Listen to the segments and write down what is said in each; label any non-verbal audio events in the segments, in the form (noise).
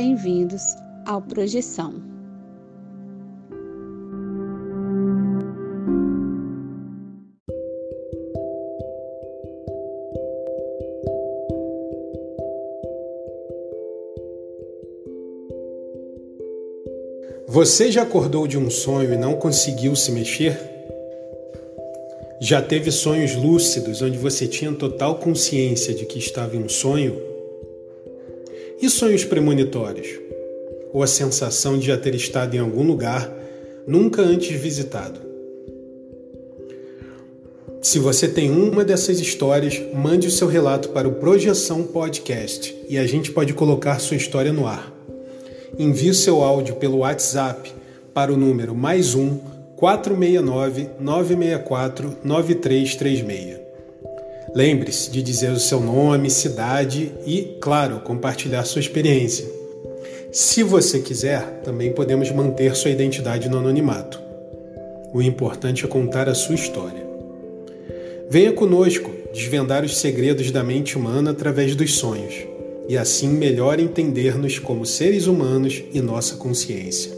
bem-vindos ao Projeção. Você já acordou de um sonho e não conseguiu se mexer? Já teve sonhos lúcidos onde você tinha total consciência de que estava em um sonho? E sonhos premonitórios? Ou a sensação de já ter estado em algum lugar nunca antes visitado? Se você tem uma dessas histórias, mande o seu relato para o Projeção Podcast e a gente pode colocar sua história no ar. Envie seu áudio pelo WhatsApp para o número mais um 469 964 9336. Lembre-se de dizer o seu nome, cidade e, claro, compartilhar sua experiência. Se você quiser, também podemos manter sua identidade no anonimato. O importante é contar a sua história. Venha conosco desvendar os segredos da mente humana através dos sonhos e assim melhor entender-nos como seres humanos e nossa consciência.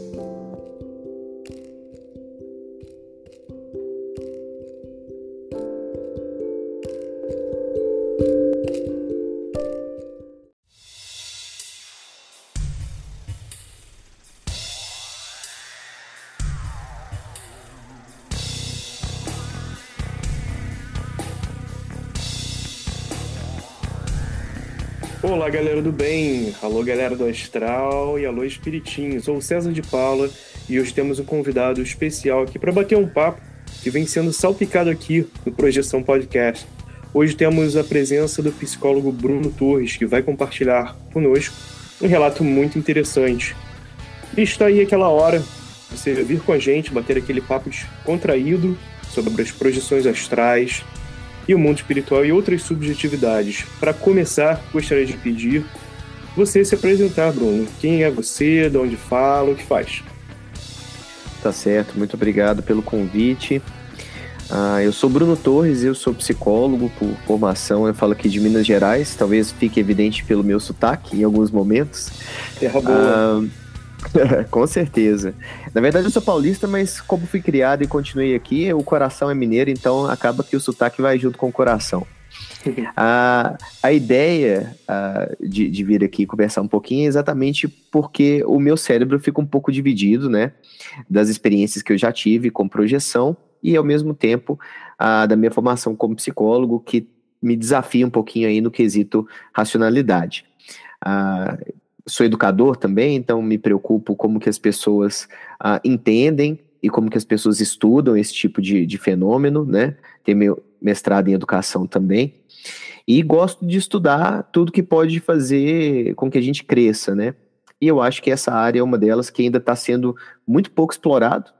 Galera do bem. Alô, galera do Astral e alô, Espiritinhos. Sou o César de Paula e hoje temos um convidado especial aqui para bater um papo que vem sendo salpicado aqui no Projeção Podcast. Hoje temos a presença do psicólogo Bruno Torres, que vai compartilhar conosco um relato muito interessante. E está aí aquela hora você vir com a gente, bater aquele papo contraído sobre as projeções astrais, e o mundo espiritual e outras subjetividades. Para começar, gostaria de pedir você se apresentar, Bruno. Quem é você, de onde fala, o que faz? Tá certo, muito obrigado pelo convite. Ah, eu sou Bruno Torres, eu sou psicólogo por formação, eu falo aqui de Minas Gerais, talvez fique evidente pelo meu sotaque em alguns momentos. Terra boa. Ah, (laughs) Com certeza. Na verdade, eu sou paulista, mas como fui criado e continuei aqui, o coração é mineiro, então acaba que o sotaque vai junto com o coração. (laughs) a, a ideia a, de, de vir aqui conversar um pouquinho é exatamente porque o meu cérebro fica um pouco dividido, né? Das experiências que eu já tive com projeção e, ao mesmo tempo, a, da minha formação como psicólogo, que me desafia um pouquinho aí no quesito racionalidade. Ah, sou educador também, então me preocupo como que as pessoas uh, entendem e como que as pessoas estudam esse tipo de, de fenômeno, né? Tenho meu mestrado em educação também. E gosto de estudar tudo que pode fazer com que a gente cresça, né? E eu acho que essa área é uma delas que ainda está sendo muito pouco explorado.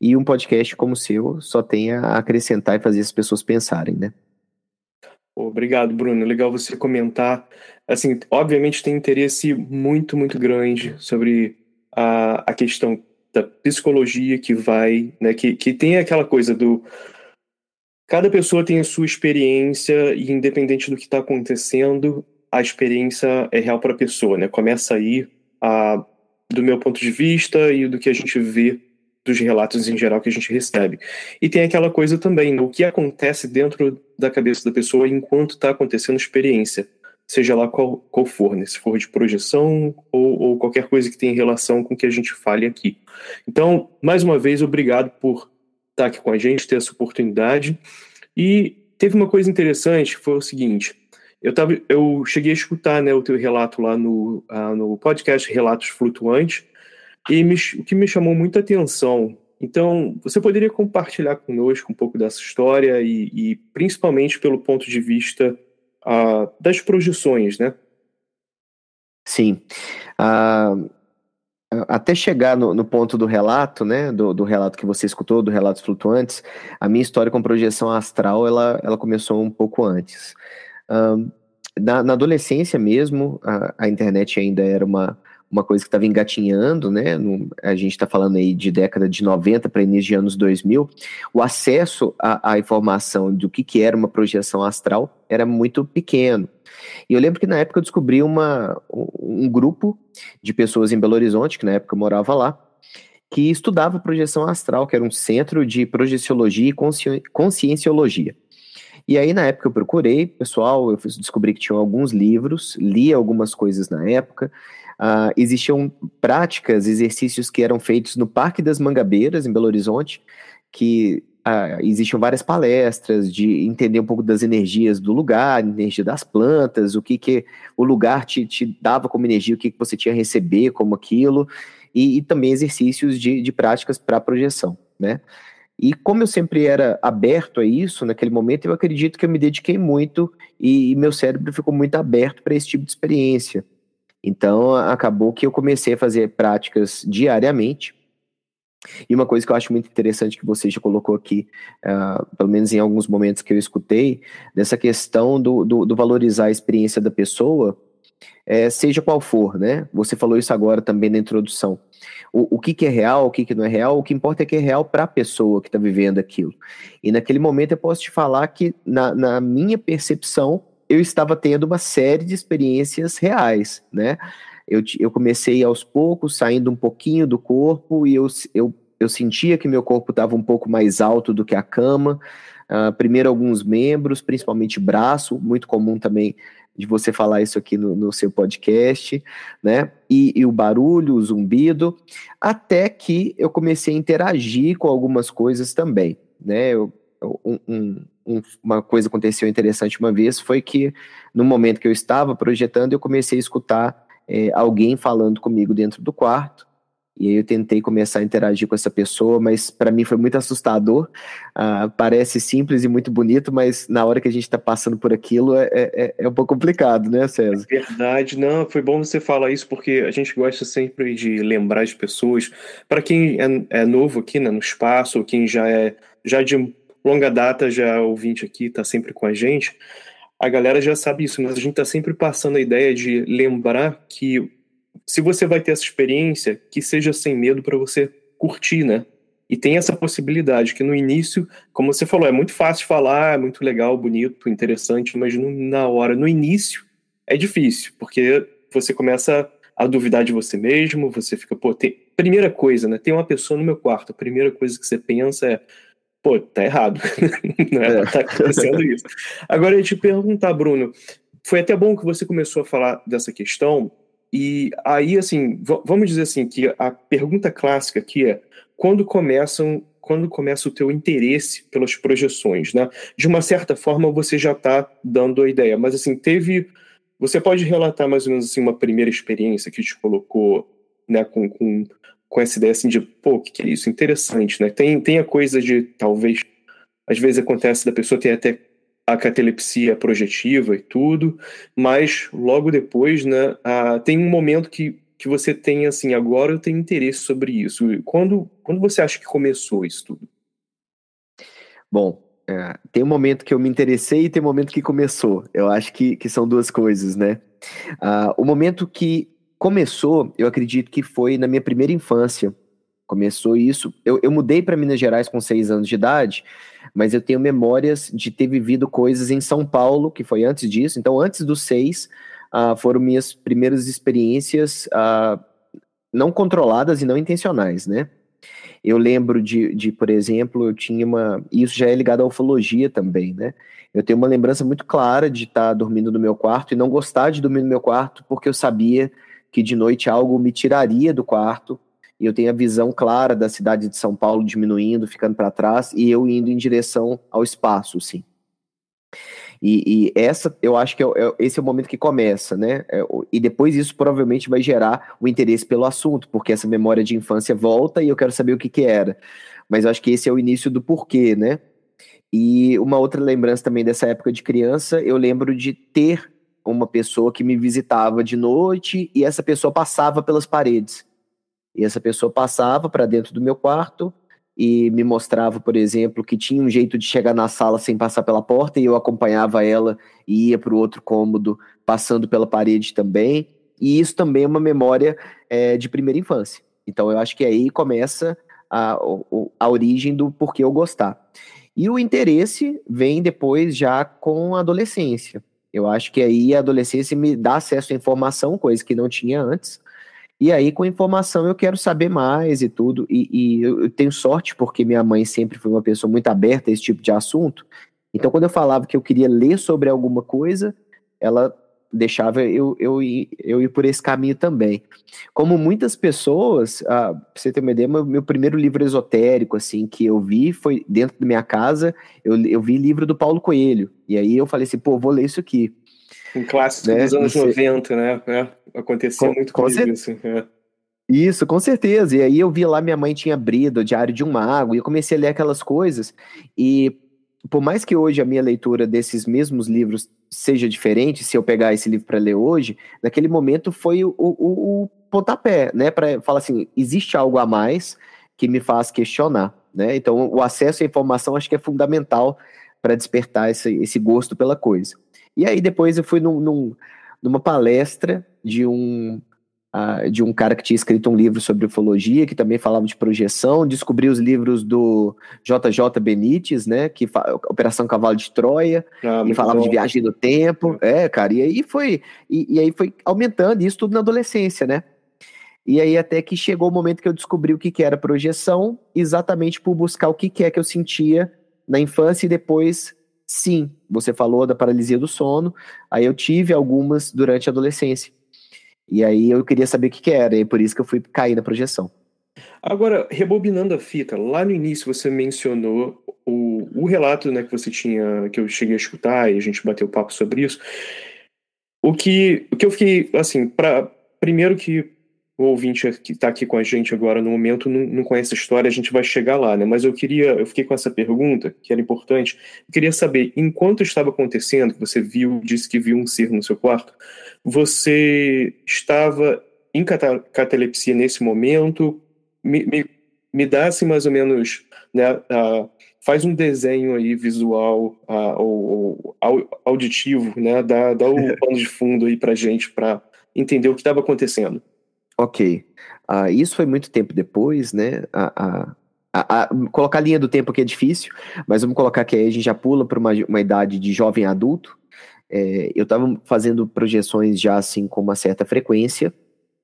E um podcast como o seu só tem a acrescentar e fazer as pessoas pensarem, né? Obrigado, Bruno. Legal você comentar. Assim, obviamente tem interesse muito, muito grande sobre a, a questão da psicologia que vai, né, que, que tem aquela coisa do cada pessoa tem a sua experiência e independente do que está acontecendo, a experiência é real para a pessoa, né? Começa aí a, do meu ponto de vista e do que a gente vê dos relatos em geral que a gente recebe. E tem aquela coisa também, o que acontece dentro da cabeça da pessoa enquanto está acontecendo a experiência, seja lá qual, qual for, né? se for de projeção ou, ou qualquer coisa que tenha relação com o que a gente fale aqui. Então, mais uma vez, obrigado por estar aqui com a gente, ter essa oportunidade. E teve uma coisa interessante, que foi o seguinte, eu, tava, eu cheguei a escutar né, o teu relato lá no, uh, no podcast Relatos Flutuantes, e me, o que me chamou muita atenção. Então, você poderia compartilhar conosco um pouco dessa história e, e principalmente pelo ponto de vista uh, das projeções, né? Sim. Uh, até chegar no, no, ponto do relato, né, do, do, relato que você escutou, do Relatos Flutuantes, a minha história com projeção astral, ela, ela começou um pouco antes. Uh, na, na, adolescência mesmo, a, a internet ainda era uma, uma coisa que estava engatinhando, né? No, a gente está falando aí de década de 90 para início de anos 2000, o acesso à, informação do que, que era uma projeção astral era muito pequeno. E eu lembro que na época eu descobri uma, um grupo de pessoas em Belo Horizonte, que na época eu morava lá, que estudava projeção astral, que era um centro de projeciologia e consci, conscienciologia. E aí, na época, eu procurei, pessoal, eu descobri que tinham alguns livros, li algumas coisas na época, Uh, existiam práticas, exercícios que eram feitos no Parque das Mangabeiras, em Belo Horizonte, que uh, existiam várias palestras de entender um pouco das energias do lugar, energia das plantas, o que, que o lugar te, te dava como energia, o que, que você tinha a receber como aquilo, e, e também exercícios de, de práticas para projeção, né? E como eu sempre era aberto a isso, naquele momento, eu acredito que eu me dediquei muito e, e meu cérebro ficou muito aberto para esse tipo de experiência. Então, acabou que eu comecei a fazer práticas diariamente. E uma coisa que eu acho muito interessante que você já colocou aqui, uh, pelo menos em alguns momentos que eu escutei, dessa questão do, do, do valorizar a experiência da pessoa, é, seja qual for, né? Você falou isso agora também na introdução. O, o que, que é real, o que, que não é real, o que importa é que é real para a pessoa que está vivendo aquilo. E naquele momento eu posso te falar que, na, na minha percepção, eu estava tendo uma série de experiências reais, né? Eu, eu comecei aos poucos, saindo um pouquinho do corpo, e eu, eu, eu sentia que meu corpo estava um pouco mais alto do que a cama. Uh, primeiro alguns membros, principalmente braço, muito comum também de você falar isso aqui no, no seu podcast, né? E, e, o barulho, o zumbido, até que eu comecei a interagir com algumas coisas também, né? Eu, um, um, um, uma coisa aconteceu interessante uma vez foi que no momento que eu estava projetando, eu comecei a escutar é, alguém falando comigo dentro do quarto. E aí eu tentei começar a interagir com essa pessoa, mas para mim foi muito assustador. Ah, parece simples e muito bonito, mas na hora que a gente está passando por aquilo é, é, é, um pouco complicado, né, César? É verdade, não, foi bom você falar isso, porque a gente gosta sempre de lembrar as pessoas. Para quem é, é, novo aqui né, no espaço, ou quem já é já de longa data já ouvinte aqui, está sempre com a gente, a galera já sabe isso, mas a gente está sempre passando a ideia de lembrar que se você vai ter essa experiência, que seja sem medo para você curtir, né? E tem essa possibilidade que no início, como você falou, é muito fácil falar, é muito legal, bonito, interessante, mas no, na hora, no início, é difícil, porque você começa a duvidar de você mesmo, você fica, pô, tem, primeira coisa, né? Tem uma pessoa no meu quarto, a primeira coisa que você pensa é, pô, tá errado. (laughs) não é, é. tá acontecendo isso. Agora, eu te perguntar, Bruno, foi até bom que você começou a falar dessa questão, e aí, assim, vamos dizer assim, que a pergunta clássica aqui é, quando começam quando começa o teu interesse pelas projeções, né? De uma certa forma você já está dando a ideia, mas assim, teve você pode relatar mais ou menos assim uma primeira experiência que te colocou, né, com, com com essa ideia assim de, pô, o que, que é isso? Interessante, né? Tem, tem a coisa de, talvez, às vezes acontece da pessoa ter até a catalepsia projetiva e tudo, mas logo depois, né, a, tem um momento que, que você tem assim, agora eu tenho interesse sobre isso. Quando, quando você acha que começou isso tudo? Bom, é, tem um momento que eu me interessei e tem um momento que começou. Eu acho que, que são duas coisas, né? Uh, o momento que Começou, eu acredito que foi na minha primeira infância. Começou isso. Eu, eu mudei para Minas Gerais com seis anos de idade, mas eu tenho memórias de ter vivido coisas em São Paulo, que foi antes disso. Então, antes dos seis, uh, foram minhas primeiras experiências uh, não controladas e não intencionais, né? Eu lembro de, de, por exemplo, eu tinha uma. Isso já é ligado à ufologia também, né? Eu tenho uma lembrança muito clara de estar dormindo no meu quarto e não gostar de dormir no meu quarto porque eu sabia que de noite algo me tiraria do quarto e eu tenho a visão clara da cidade de São Paulo diminuindo, ficando para trás e eu indo em direção ao espaço, sim. E, e essa, eu acho que é, é, esse é o momento que começa, né? É, e depois isso provavelmente vai gerar o interesse pelo assunto, porque essa memória de infância volta e eu quero saber o que que era. Mas eu acho que esse é o início do porquê, né? E uma outra lembrança também dessa época de criança, eu lembro de ter uma pessoa que me visitava de noite e essa pessoa passava pelas paredes. E essa pessoa passava para dentro do meu quarto e me mostrava, por exemplo, que tinha um jeito de chegar na sala sem passar pela porta e eu acompanhava ela e ia para o outro cômodo passando pela parede também. E isso também é uma memória é, de primeira infância. Então eu acho que aí começa a, a origem do porquê eu gostar. E o interesse vem depois já com a adolescência. Eu acho que aí a adolescência me dá acesso à informação, coisa que não tinha antes. E aí, com informação, eu quero saber mais e tudo. E, e, eu tenho sorte, porque minha mãe sempre foi uma pessoa muito aberta a esse tipo de assunto. Então, quando eu falava que eu queria ler sobre alguma coisa, ela deixava eu, eu, ir, eu ir por esse caminho também. Como muitas pessoas, ah, pra você ter uma ideia, meu, meu, primeiro livro esotérico, assim, que eu vi foi dentro da minha casa, eu, eu vi livro do Paulo Coelho. E aí eu falei assim, pô, vou ler isso aqui. Um clássico né? dos anos Você... 90, né? É, aconteceu com, muito com comigo isso. É. Isso, com certeza. E aí eu vi lá, minha mãe tinha abrido o Diário de um Mago, e eu comecei a ler aquelas coisas. E por mais que hoje a minha leitura desses mesmos livros seja diferente, se eu pegar esse livro para ler hoje, naquele momento foi o, o, o pontapé, né? Para falar assim, existe algo a mais que me faz questionar, né? Então, o acesso à informação acho que é fundamental para despertar esse, esse gosto pela coisa. E aí depois eu fui num, num, numa palestra de um uh, de um cara que tinha escrito um livro sobre ufologia, que também falava de projeção, descobri os livros do JJ Benítez, né, que Operação Cavalo de Troia, ah, que falava bom. de viagem no tempo, é. é, cara, e aí foi e, e aí foi aumentando isso tudo na adolescência, né? E aí até que chegou o momento que eu descobri o que, que era projeção, exatamente por buscar o que, que é que eu sentia na infância e depois Sim, você falou da paralisia do sono, aí eu tive algumas durante a adolescência. E aí eu queria saber o que, que era, e por isso que eu fui cair na projeção. Agora, rebobinando a fita, lá no início você mencionou o, o relato né, que você tinha, que eu cheguei a escutar e a gente bateu papo sobre isso. O que, o que eu fiquei, assim, pra, primeiro que o ouvinte que está aqui com a gente agora no momento não, não, conhece a história, a gente vai chegar lá, né? Mas eu queria, eu fiquei com essa pergunta, que era importante. Eu queria saber, enquanto estava acontecendo, você viu, disse que viu um ser no seu quarto, você estava em catalepsia nesse momento? Me, me, me dá assim, mais ou menos, né? Uh, faz um desenho aí visual uh, ou, ou, auditivo, né? Dá, dá o (laughs) pano de fundo aí pra gente para entender o que estava acontecendo. Ok. Uh, isso foi muito tempo depois, né? A, a, a, colocar a linha do tempo aqui é difícil, mas vamos colocar que aí a gente já pula para uma, uma idade de jovem adulto. É, eu estava fazendo projeções já assim com uma certa frequência,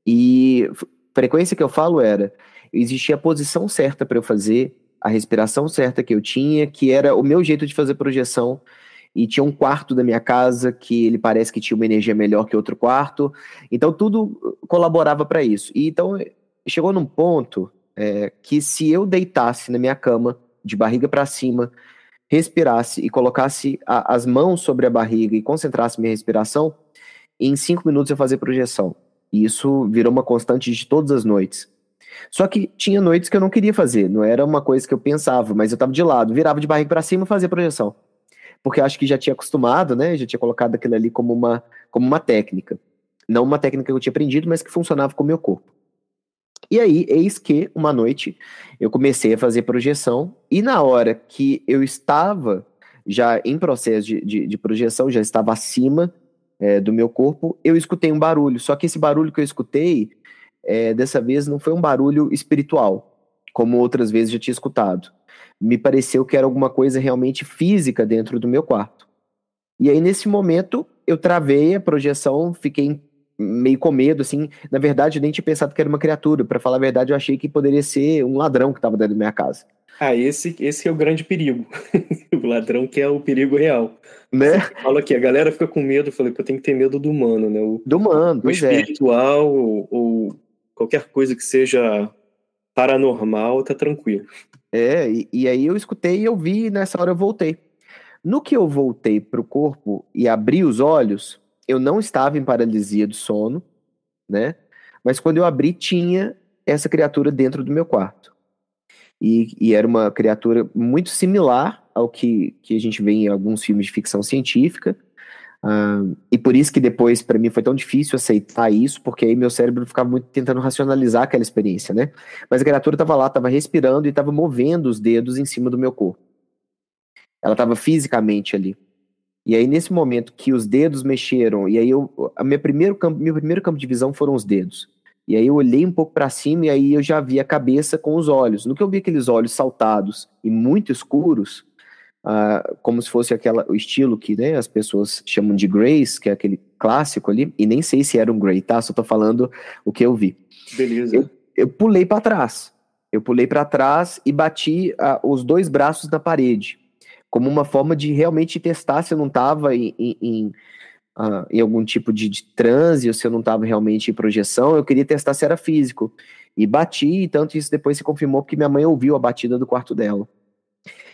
e frequência que eu falo era: existia a posição certa para eu fazer, a respiração certa que eu tinha, que era o meu jeito de fazer projeção e tinha um quarto da minha casa que ele parece que tinha uma energia melhor que outro quarto. Então tudo colaborava para isso. E então chegou num ponto é, que se eu deitasse na minha cama de barriga para cima, respirasse e colocasse a, as mãos sobre a barriga e concentrasse minha respiração, em cinco minutos eu fazia projeção. E isso virou uma constante de todas as noites. Só que tinha noites que eu não queria fazer, não era uma coisa que eu pensava, mas eu estava de lado, virava de barriga para cima e fazia projeção porque acho que já tinha acostumado, né? Já tinha colocado aquilo ali como uma, como uma técnica. Não uma técnica que eu tinha aprendido, mas que funcionava com o meu corpo. E aí, eis que uma noite eu comecei a fazer projeção, e na hora que eu estava já em processo de, de, de projeção, já estava acima é, do meu corpo, eu escutei um barulho. Só que esse barulho que eu escutei, é, dessa vez não foi um barulho espiritual, como outras vezes já tinha escutado me pareceu que era alguma coisa realmente física dentro do meu quarto. E aí, nesse momento, eu travei a projeção, fiquei meio com medo, assim. Na verdade, eu nem tinha pensado que era uma criatura. Para falar a verdade, eu achei que poderia ser um ladrão que estava dentro da minha casa. Ah, esse, esse é o grande perigo. (laughs) o ladrão que é o perigo real. Né? Fala aqui, a galera fica com medo, eu falei, eu tenho que ter medo do humano, né? O, do humano, o é. espiritual é. ou, ou, qualquer coisa que seja paranormal, tá tranquilo. É, e, e aí eu escutei e eu vi, e nessa hora eu voltei. No que eu voltei para o corpo e abri os olhos, eu não estava em paralisia do sono, né? Mas quando eu abri, tinha essa criatura dentro do meu quarto. E, e, era uma criatura muito similar ao que, que a gente vê em alguns filmes de ficção científica, Uh, e por isso que depois, para mim, foi tão difícil aceitar isso, porque aí meu cérebro ficava muito tentando racionalizar aquela experiência, né? Mas a criatura estava lá, estava respirando e estava movendo os dedos em cima do meu corpo. Ela estava fisicamente ali. E aí, nesse momento que os dedos mexeram, e aí eu, a minha primeiro campo, meu primeiro campo de visão foram os dedos. E aí eu olhei um pouco para cima e aí eu já vi a cabeça com os olhos. No que eu vi aqueles olhos saltados e muito escuros, uh, como se fosse aquela, o estilo que né, as pessoas chamam de Grace, que é aquele clássico ali, e nem sei se era um Grey, tá? Só tô falando o que eu vi. Beleza. Eu, eu pulei para trás. Eu pulei para trás e bati uh, os dois braços na parede como uma forma de realmente testar se eu não estava em, em, uh, em, algum tipo de, de transe ou se eu não estava realmente em projeção. Eu queria testar se era físico. E bati, e tanto isso depois se confirmou porque minha mãe ouviu a batida do quarto dela.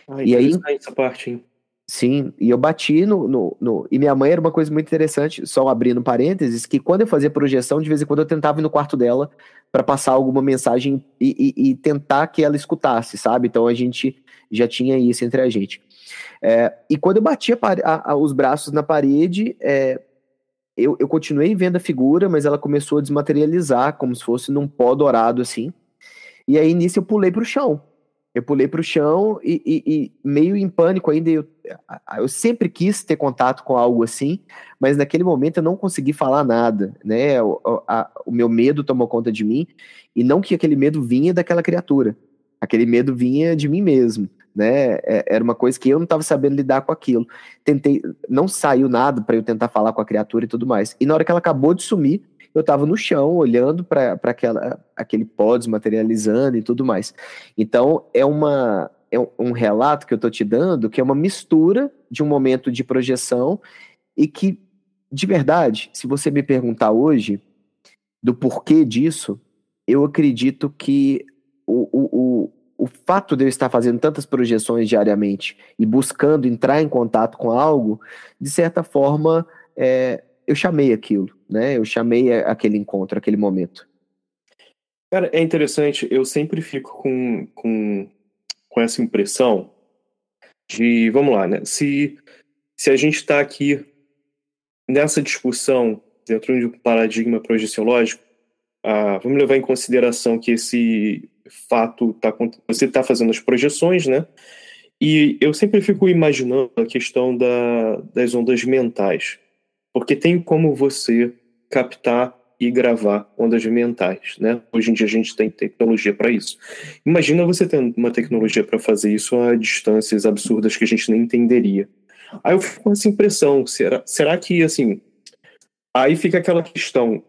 Ah, e aí essa parte, hein? Sim, e eu bati no, no, no, E minha mãe era uma coisa muito interessante, só abrindo parênteses, que quando eu fazia projeção, de vez em quando eu tentava ir no quarto dela para passar alguma mensagem e, e, e, tentar que ela escutasse, sabe? Então a gente já tinha isso entre a gente. É, e quando eu bati a, a, os braços na parede, é, eu, eu, continuei vendo a figura, mas ela começou a desmaterializar, como se fosse num pó dourado, assim. E aí, nisso, eu pulei pro chão. Eu pulei pro chão e, e, e meio em pânico ainda. Eu, eu sempre quis ter contato com algo assim, mas naquele momento eu não consegui falar nada, né? O, a, o meu medo tomou conta de mim, e não que aquele medo vinha daquela criatura. Aquele medo vinha de mim mesmo né? É, era uma coisa que eu não estava sabendo lidar com aquilo. Tentei, não saiu nada para eu tentar falar com a criatura e tudo mais. E na hora que ela acabou de sumir, eu estava no chão olhando para aquele pó desmaterializando e tudo mais. Então é uma é um relato que eu estou te dando que é uma mistura de um momento de projeção e que de verdade, se você me perguntar hoje do porquê disso, eu acredito que o, o, o fato de eu estar fazendo tantas projeções diariamente e buscando entrar em contato com algo, de certa forma, é, eu chamei aquilo, né? Eu chamei aquele encontro, aquele momento. Cara, é interessante, eu sempre fico com, com, com essa impressão de, vamos lá, né? Se, se a gente está aqui nessa discussão dentro de um paradigma projeciológico, ah, vamos levar em consideração que esse fato tá você está fazendo as projeções, né? E eu sempre fico imaginando a questão da, das ondas mentais, porque tem como você captar e gravar ondas mentais, né? Hoje em dia a gente tem tecnologia para isso. Imagina você tendo uma tecnologia para fazer isso a distâncias absurdas que a gente nem entenderia. Aí eu fico com essa impressão, será, será que assim, aí fica aquela questão,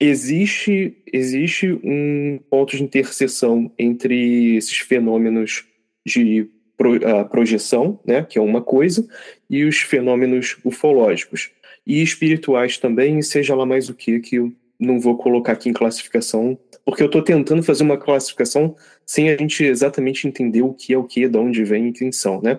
existe, existe um ponto de interseção entre esses fenômenos de pro, projeção, né, que é uma coisa, e os fenômenos ufológicos. E espirituais também, seja lá mais o que, que eu não vou colocar aqui em classificação, porque eu estou tentando fazer uma classificação sem a gente exatamente entender o que é o que, de onde vem e quem são, né?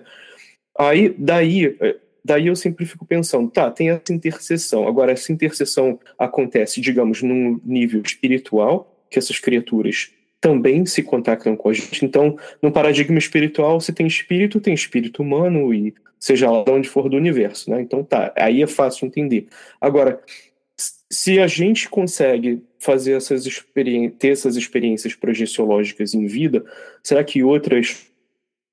Aí, daí, eh, Daí eu sempre fico pensando, tá, tem essa interseção. Agora, essa interseção acontece, digamos, num nível espiritual, que essas criaturas também se contactam com a gente. Então, no paradigma espiritual, você tem espírito, tem espírito humano e seja lá de onde for do universo, né? Então tá, aí é fácil entender. Agora, se a gente consegue fazer essas experiências, ter essas experiências projeciológicas em vida, será que outras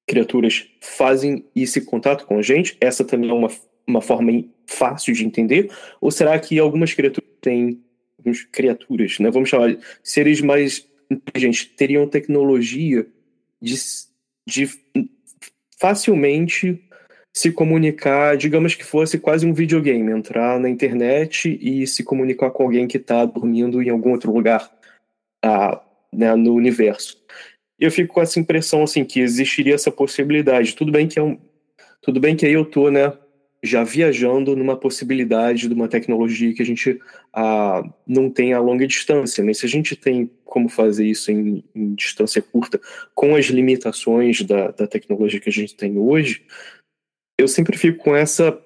criaturas fazem esse contato com a gente? Essa também é uma, uma forma fácil de entender? Ou será que algumas criaturas têm criaturas, né? Vamos chamar de seres mais inteligentes, teriam tecnologia de, de facilmente se comunicar, digamos que fosse quase um videogame, entrar na internet e se comunicar com alguém que está dormindo em algum outro lugar ah, né, no universo eu fico com essa impressão assim que existiria essa possibilidade. Tudo bem que é um, tudo bem que aí eu tô, né, já viajando numa possibilidade de uma tecnologia que a gente ah, não tem a longa distância, mas se a gente tem como fazer isso em, em distância curta, com as limitações da, da tecnologia que a gente tem hoje, eu sempre fico com essa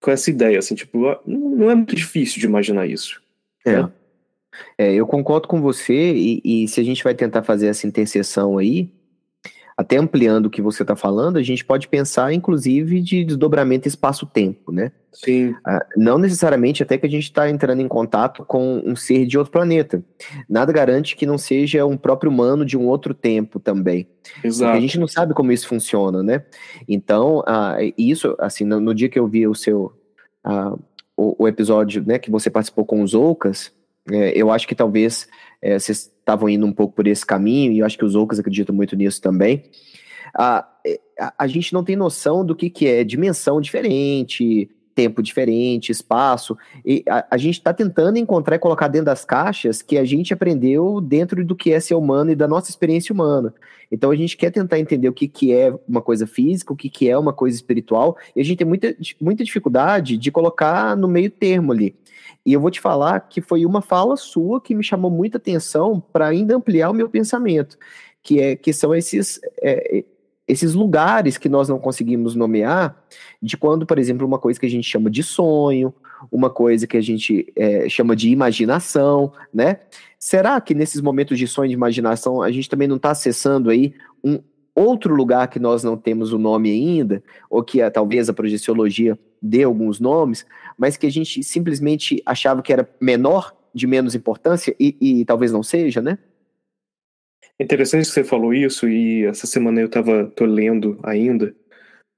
com essa ideia, assim, tipo, ah, não é muito difícil de imaginar isso. É. Né? É, eu concordo com você, e, e, se a gente vai tentar fazer essa interseção aí, até ampliando o que você está falando, a gente pode pensar, inclusive, de desdobramento espaço-tempo, né? Sim. Ah, não necessariamente até que a gente está entrando em contato com um ser de outro planeta. Nada garante que não seja um próprio humano de um outro tempo também. Exato. Porque a gente não sabe como isso funciona, né? Então, ah, isso, assim, no, no, dia que eu vi o seu... Ah, o, o, episódio né, que você participou com os Oucas, é, eu acho que talvez é, vocês estavam indo um pouco por esse caminho, e eu acho que os Ocas acreditam muito nisso também. A, a, a, gente não tem noção do que, que é dimensão diferente, tempo diferente, espaço. E a, a gente está tentando encontrar e colocar dentro das caixas que a gente aprendeu dentro do que é ser humano e da nossa experiência humana. Então a gente quer tentar entender o que, que é uma coisa física, o que, que é uma coisa espiritual, e a gente tem muita, muita dificuldade de colocar no meio termo ali. E eu vou te falar que foi uma fala sua que me chamou muita atenção para ainda ampliar o meu pensamento, que é que são esses é, esses lugares que nós não conseguimos nomear, de quando, por exemplo, uma coisa que a gente chama de sonho, uma coisa que a gente é, chama de imaginação, né? Será que nesses momentos de sonho e de imaginação a gente também não está acessando aí um outro lugar que nós não temos o nome ainda, ou que a, talvez a projeciologia dê alguns nomes, mas que a gente simplesmente achava que era menor, de menos importância, e, e talvez não seja, né? É interessante que você falou isso, e essa semana eu estava lendo ainda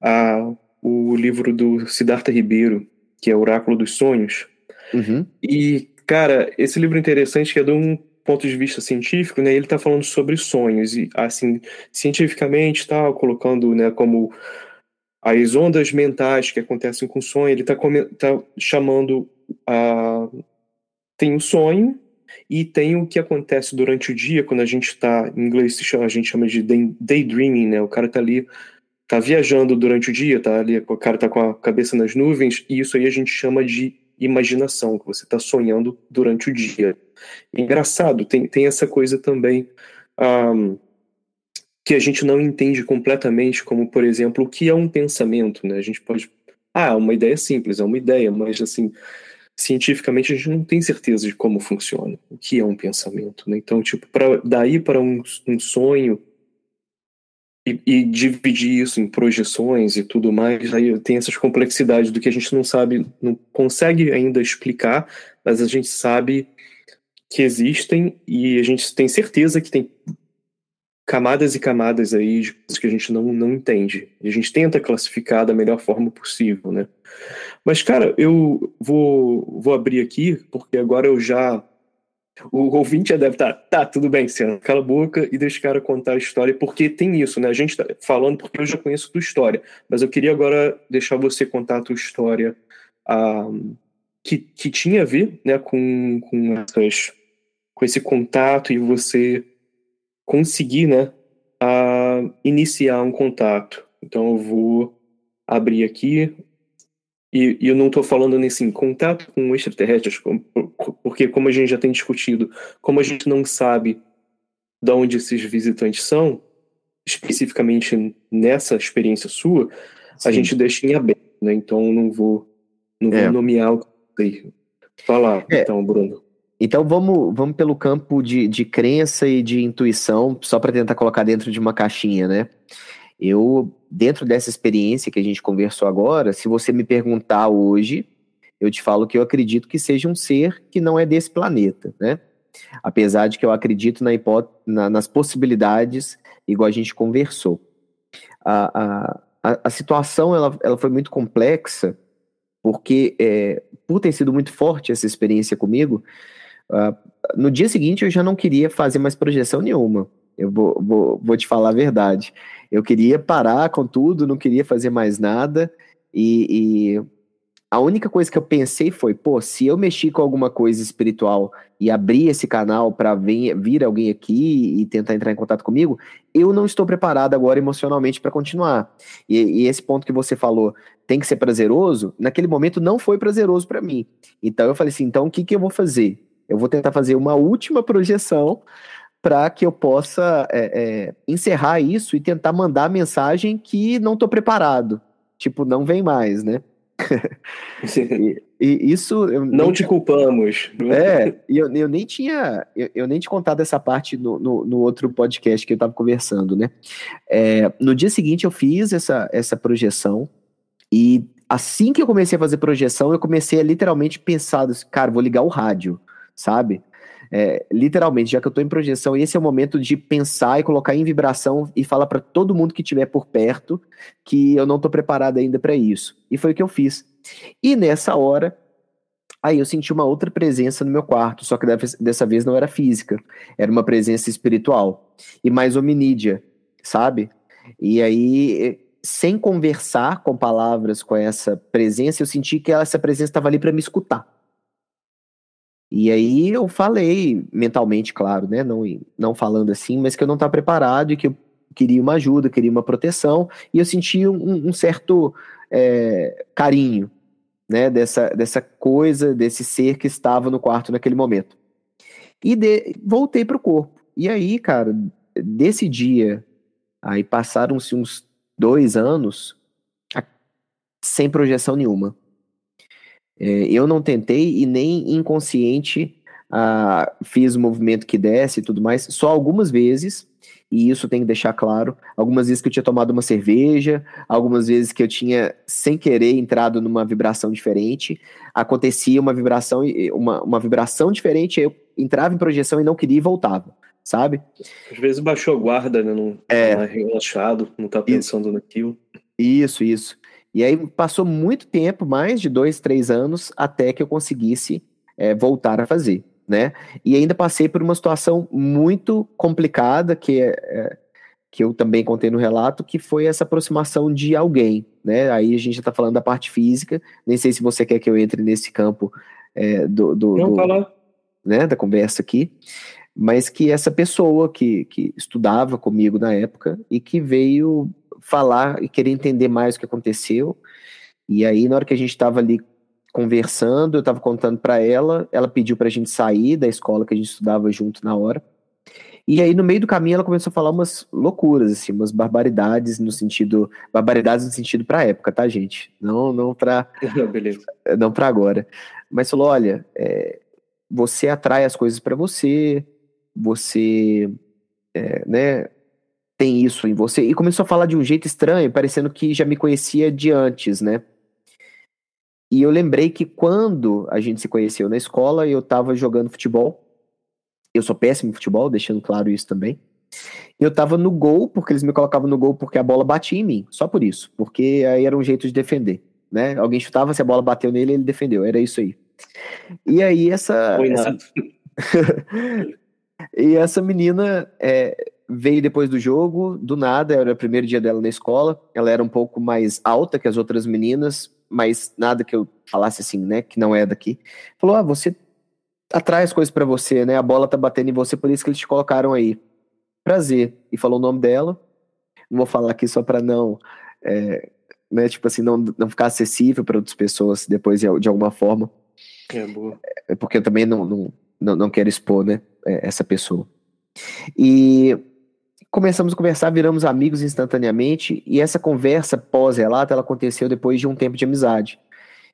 a, o livro do Siddhartha Ribeiro, que é Oráculo dos Sonhos. Uhum. E, cara, esse livro é interessante que é de um ponto de vista científico, né? Ele está falando sobre sonhos, e assim, cientificamente, tal, colocando, né, como as ondas mentais que acontecem com o sonho, ele está tá chamando a. Tem o sonho e tem o que acontece durante o dia, quando a gente está, em inglês chama, a gente chama de daydreaming, né? O cara está ali, tá viajando durante o dia, tá ali, o cara está com a cabeça nas nuvens, e isso aí a gente chama de imaginação, que você está sonhando durante o dia. engraçado, tem, tem essa coisa também. Um, que a gente não entende completamente, como, por exemplo, o que é um pensamento, né? A gente pode... Ah, é uma ideia simples, é uma ideia, mas, assim, cientificamente a gente não tem certeza de como funciona, o que é um pensamento, né? Então, tipo, pra, daí para um, um sonho e, e, dividir isso em projeções e tudo mais, aí tem essas complexidades do que a gente não sabe, não consegue ainda explicar, mas a gente sabe que existem e a gente tem certeza que tem camadas e camadas aí de coisas que a gente não, não entende. E a gente tenta classificar da melhor forma possível, né? Mas, cara, eu vou, vou abrir aqui, porque agora eu já. O ouvinte já deve estar, tá, tá, tudo bem, Ciano, cala a boca e deixa o cara contar a história, porque tem isso, né? A gente tá falando porque eu já conheço a tua história, mas eu queria agora deixar você contar a tua história ah, que, que tinha a ver né, com, com, essas, com esse contato e você conseguir, né, a iniciar um contato. Então eu vou abrir aqui e, e eu não estou falando nesse assim, contato com extraterrestres, porque como a gente já tem discutido, como a gente não sabe de onde esses visitantes são, especificamente nessa experiência sua, Sim. a gente deixa em aberto, né? Então não vou não vou é. nomear o que Fala, é. então, Bruno. Então vamos, vamos pelo campo de, de crença e de intuição, só para tentar colocar dentro de uma caixinha, né? Eu, dentro dessa experiência que a gente conversou agora, se você me perguntar hoje, eu te falo que eu acredito que seja um ser que não é desse planeta, né? Apesar de que eu acredito na na, nas possibilidades, igual a gente conversou. A, a, a situação ela, ela foi muito complexa, porque é, por ter sido muito forte essa experiência comigo, Uh, no dia seguinte eu já não queria fazer mais projeção nenhuma. Eu vou, vou, vou te falar a verdade. Eu queria parar com tudo, não queria fazer mais nada. E, e, a única coisa que eu pensei foi: pô, se eu mexer com alguma coisa espiritual e abrir esse canal para vir alguém aqui e tentar entrar em contato comigo, eu não estou preparado agora emocionalmente para continuar. E, e, esse ponto que você falou tem que ser prazeroso, naquele momento não foi prazeroso para mim. Então eu falei assim: então o que, que eu vou fazer? Eu vou tentar fazer uma última projeção para que eu possa é, é, encerrar isso e tentar mandar a mensagem que não estou preparado. Tipo, não vem mais, né? (laughs) e, e, isso. não te culpamos. É, e eu, eu nem tinha. Eu, eu, nem tinha contado essa parte no, no, no outro podcast que eu estava conversando, né? É, no dia seguinte eu fiz essa, essa projeção e assim que eu comecei a fazer projeção, eu comecei a literalmente pensar, cara, vou ligar o rádio, sabe? É, literalmente, já que eu estou em projeção, esse é o momento de pensar e colocar em vibração e falar para todo mundo que estiver por perto que eu não estou preparado ainda para isso. E foi o que eu fiz. E nessa hora, aí eu senti uma outra presença no meu quarto, só que dessa vez não era física, era uma presença espiritual e mais hominídea, sabe? E aí, sem conversar com palavras com essa presença, eu senti que essa presença estava ali para me escutar. E aí eu falei mentalmente, claro, né? Não, não falando assim, mas que eu não estava preparado e que eu queria uma ajuda, queria uma proteção, e eu senti um, um certo é, carinho, né? Dessa, dessa coisa, desse ser que estava no quarto naquele momento. E de, voltei para o corpo. E aí, cara, desse dia, aí passaram-se uns dois anos sem projeção nenhuma. É, eu não tentei e nem inconsciente ah, fiz o movimento que desce e tudo mais, só algumas vezes, e isso tem que deixar claro, algumas vezes que eu tinha tomado uma cerveja, algumas vezes que eu tinha, sem querer, entrado numa vibração diferente, acontecia uma vibração, uma, uma vibração diferente, eu entrava em projeção e não queria e voltava, sabe? Às vezes baixou a guarda, né? Não, é. Tá relaxado, não tá pensando isso. naquilo. Isso, isso. E aí passou muito tempo, mais de dois, três anos, até que eu conseguisse é, voltar a fazer, né? E ainda passei por uma situação muito complicada, que, é, é que eu também contei no relato, que foi essa aproximação de alguém, né? Aí a gente já está falando da parte física, nem sei se você quer que eu entre nesse campo é, do, do, Não, do né, da conversa aqui, mas que essa pessoa que, que estudava comigo na época e que veio falar e querer entender mais o que aconteceu. E aí, na hora que a gente estava ali conversando, eu estava contando para ela, ela pediu para a gente sair da escola que a gente estudava junto na hora. E aí, no meio do caminho, ela começou a falar umas loucuras, assim, umas barbaridades no sentido. Barbaridades no sentido pra época, tá, gente? Não, não pra. (laughs) Beleza. Não pra agora. Mas falou: olha, é, você atrai as coisas para você, você. É, né, tem isso em você. E começou a falar de um jeito estranho, parecendo que já me conhecia de antes, né? E eu lembrei que quando a gente se conheceu na escola, eu tava jogando futebol. Eu sou péssimo em futebol, deixando claro isso também. Eu tava no gol, porque eles me colocavam no gol porque a bola batia em mim, só por isso. Porque aí era um jeito de defender, né? Alguém chutava, se a bola bateu nele, ele defendeu, era isso aí. E aí essa... Foi essa... (laughs) e essa menina, é, veio depois do jogo, do nada, era o primeiro dia dela na escola. Ela era um pouco mais alta que as outras meninas, mas nada que eu falasse assim, né, que não é daqui. Falou: "Ah, você atrai as coisas para você, né? A bola tá batendo em você, por isso que eles te colocaram aí. Prazer." E falou o nome dela. Não vou falar aqui só para não é, né, tipo assim, não, não ficar acessível para outras pessoas depois de, de alguma forma. É boa. É porque eu também não, não, não, não quero expor, né, é, essa pessoa. E começamos a conversar, viramos amigos instantaneamente, e essa conversa pós-relato, ela aconteceu depois de um tempo de amizade.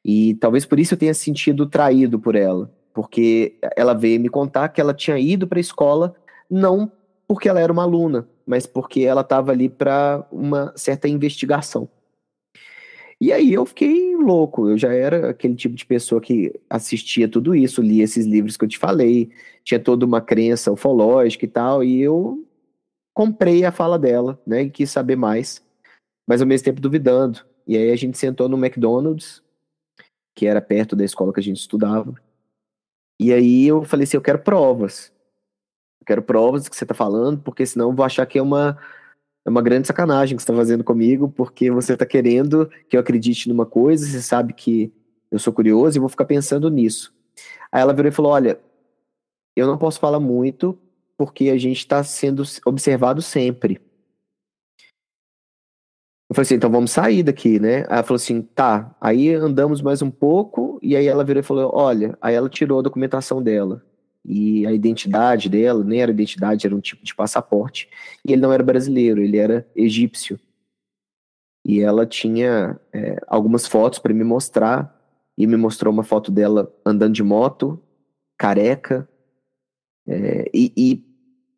E talvez por isso eu tenha sentido traído por ela, porque ela veio me contar que ela tinha ido para a escola não porque ela era uma aluna, mas porque ela estava ali para uma certa investigação. E aí eu fiquei louco, eu já era aquele tipo de pessoa que assistia tudo isso, lia esses livros que eu te falei, tinha toda uma crença ufológica e tal, e eu comprei a fala dela, né, e quis saber mais, mas ao mesmo tempo duvidando. E aí a gente sentou no McDonald's, que era perto da escola que a gente estudava. E aí eu falei assim, eu quero provas. Eu quero provas do que você está falando, porque senão eu vou achar que é uma, é uma grande sacanagem que você está fazendo comigo, porque você está querendo que eu acredite numa coisa, você sabe que eu sou curioso e vou ficar pensando nisso. Aí ela virou e falou, olha, eu não posso falar muito, porque a gente está sendo observado sempre. Eu falei assim, então vamos sair daqui, né? Aí ela falou assim, tá. Aí andamos mais um pouco, e aí ela virou e falou, olha, aí ela tirou a documentação dela. E a identidade dela, nem era identidade, era um tipo de passaporte. E ele não era brasileiro, ele era egípcio. e ela tinha é, algumas fotos para me mostrar e me mostrou uma foto dela andando de moto, careca, é, e, e,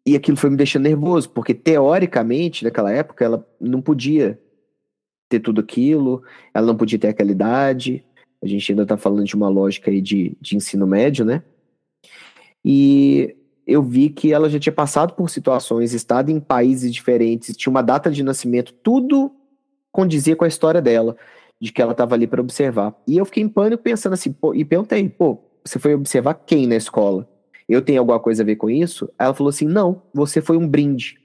e aquilo foi me deixando nervoso, porque teoricamente, naquela época, ela não podia ter tudo aquilo, ela não podia ter aquela idade, a gente ainda está falando de uma lógica aí de, de ensino médio, né? E eu vi que ela já tinha passado por situações, estado em países diferentes, tinha uma data de nascimento, tudo condizia com a história dela, de que ela estava ali para observar. E eu fiquei em pânico pensando assim, pô, e perguntei, pô, você foi observar quem na escola? Eu tenho alguma coisa a ver com isso? Ela falou assim, não, você foi um brinde.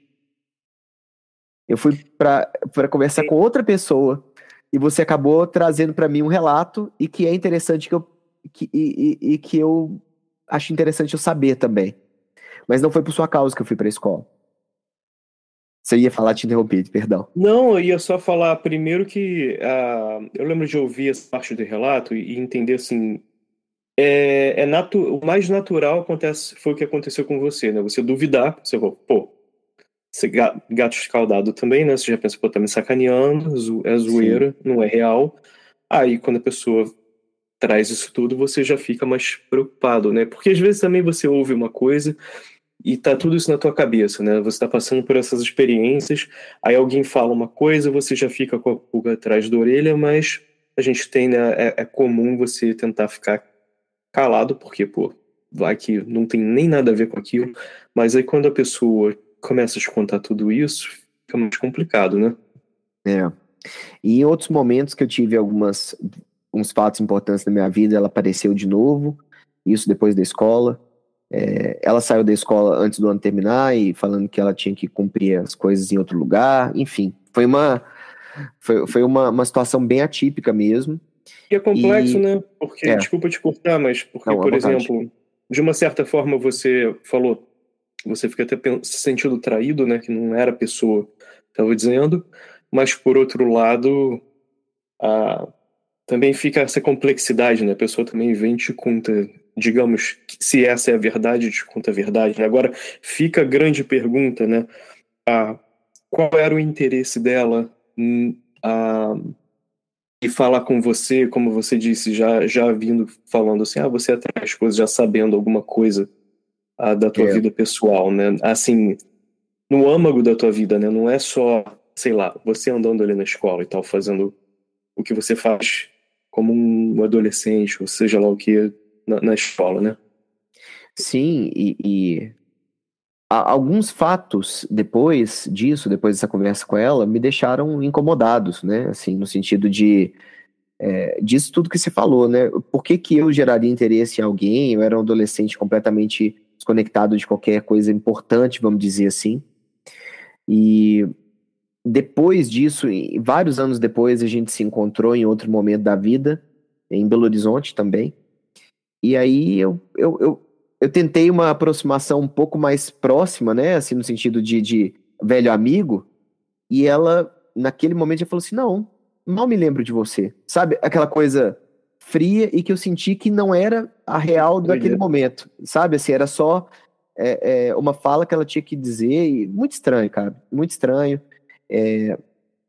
Eu fui para conversar com outra pessoa e você acabou trazendo para mim um relato e que é interessante que eu que, e, e, e que eu acho interessante eu saber também. Mas não foi por sua causa que eu fui para a escola. Você ia falar, te interrompi, perdão. Não, eu ia só falar primeiro que uh, eu lembro de ouvir essa parte do relato e, entender assim. É, é natu o mais natural acontece, foi o que aconteceu com você, né? Você duvidar, você falou, pô, você gato escaldado também, né? Você já pensa, pô, tá me sacaneando, é zoeira, Sim. não é real. Aí quando a pessoa traz isso tudo, você já fica mais preocupado, né? Porque às vezes também você ouve uma coisa e tá tudo isso na tua cabeça, né? Você tá passando por essas experiências, aí alguém fala uma coisa, você já fica com a pulga atrás da orelha, mas a gente tem, né? É, é comum você tentar ficar calado, porque, pô, vai que não tem nem nada a ver com aquilo, mas aí quando a pessoa começa a te contar tudo isso, fica mais complicado, né? É. E em outros momentos que eu tive algumas uns fatos importantes na minha vida, ela apareceu de novo, isso depois da escola. É, ela saiu da escola antes do ano terminar e falando que ela tinha que cumprir as coisas em outro lugar. Enfim, foi uma, foi, foi uma, uma situação bem atípica mesmo. E é complexo, e... né? Porque, é. desculpa te cortar, mas porque, Não, por exemplo, de uma certa forma você falou, você fica até se sentindo traído, né? Que não era a pessoa que estava dizendo, mas por outro lado, a, também fica essa complexidade, né? A pessoa também vem te conta digamos, se essa é a verdade, te conta a verdade. Agora, fica a grande pergunta, né? Ah, qual era o interesse dela ah, e falar com você, como você disse, já, já vindo falando assim, ah, você atrás coisas, já sabendo alguma coisa ah, da tua é. vida pessoal, né? Assim, no âmago da tua vida, né? Não é só, sei lá, você andando ali na escola e tal, fazendo o que você faz como um adolescente, ou seja lá o que na, na escola, né? Sim, e, e alguns fatos depois disso, depois dessa conversa com ela, me deixaram incomodados, né? Assim, no sentido de é, disso tudo que você falou, né? Por que, que eu geraria interesse em alguém? Eu era um adolescente completamente desconectado de qualquer coisa importante, vamos dizer assim. E depois disso, vários anos depois, a gente se encontrou em outro momento da vida, em Belo Horizonte também. E aí eu, eu, eu, eu tentei uma aproximação um pouco mais próxima, né? Assim, no sentido de, de velho amigo. E ela, naquele momento, já falou assim: não, mal me lembro de você. Sabe? Aquela coisa fria e que eu senti que não era a real daquele momento. Sabe? Assim, era só é, é, uma fala que ela tinha que dizer. E muito estranho, cara. Muito estranho. É,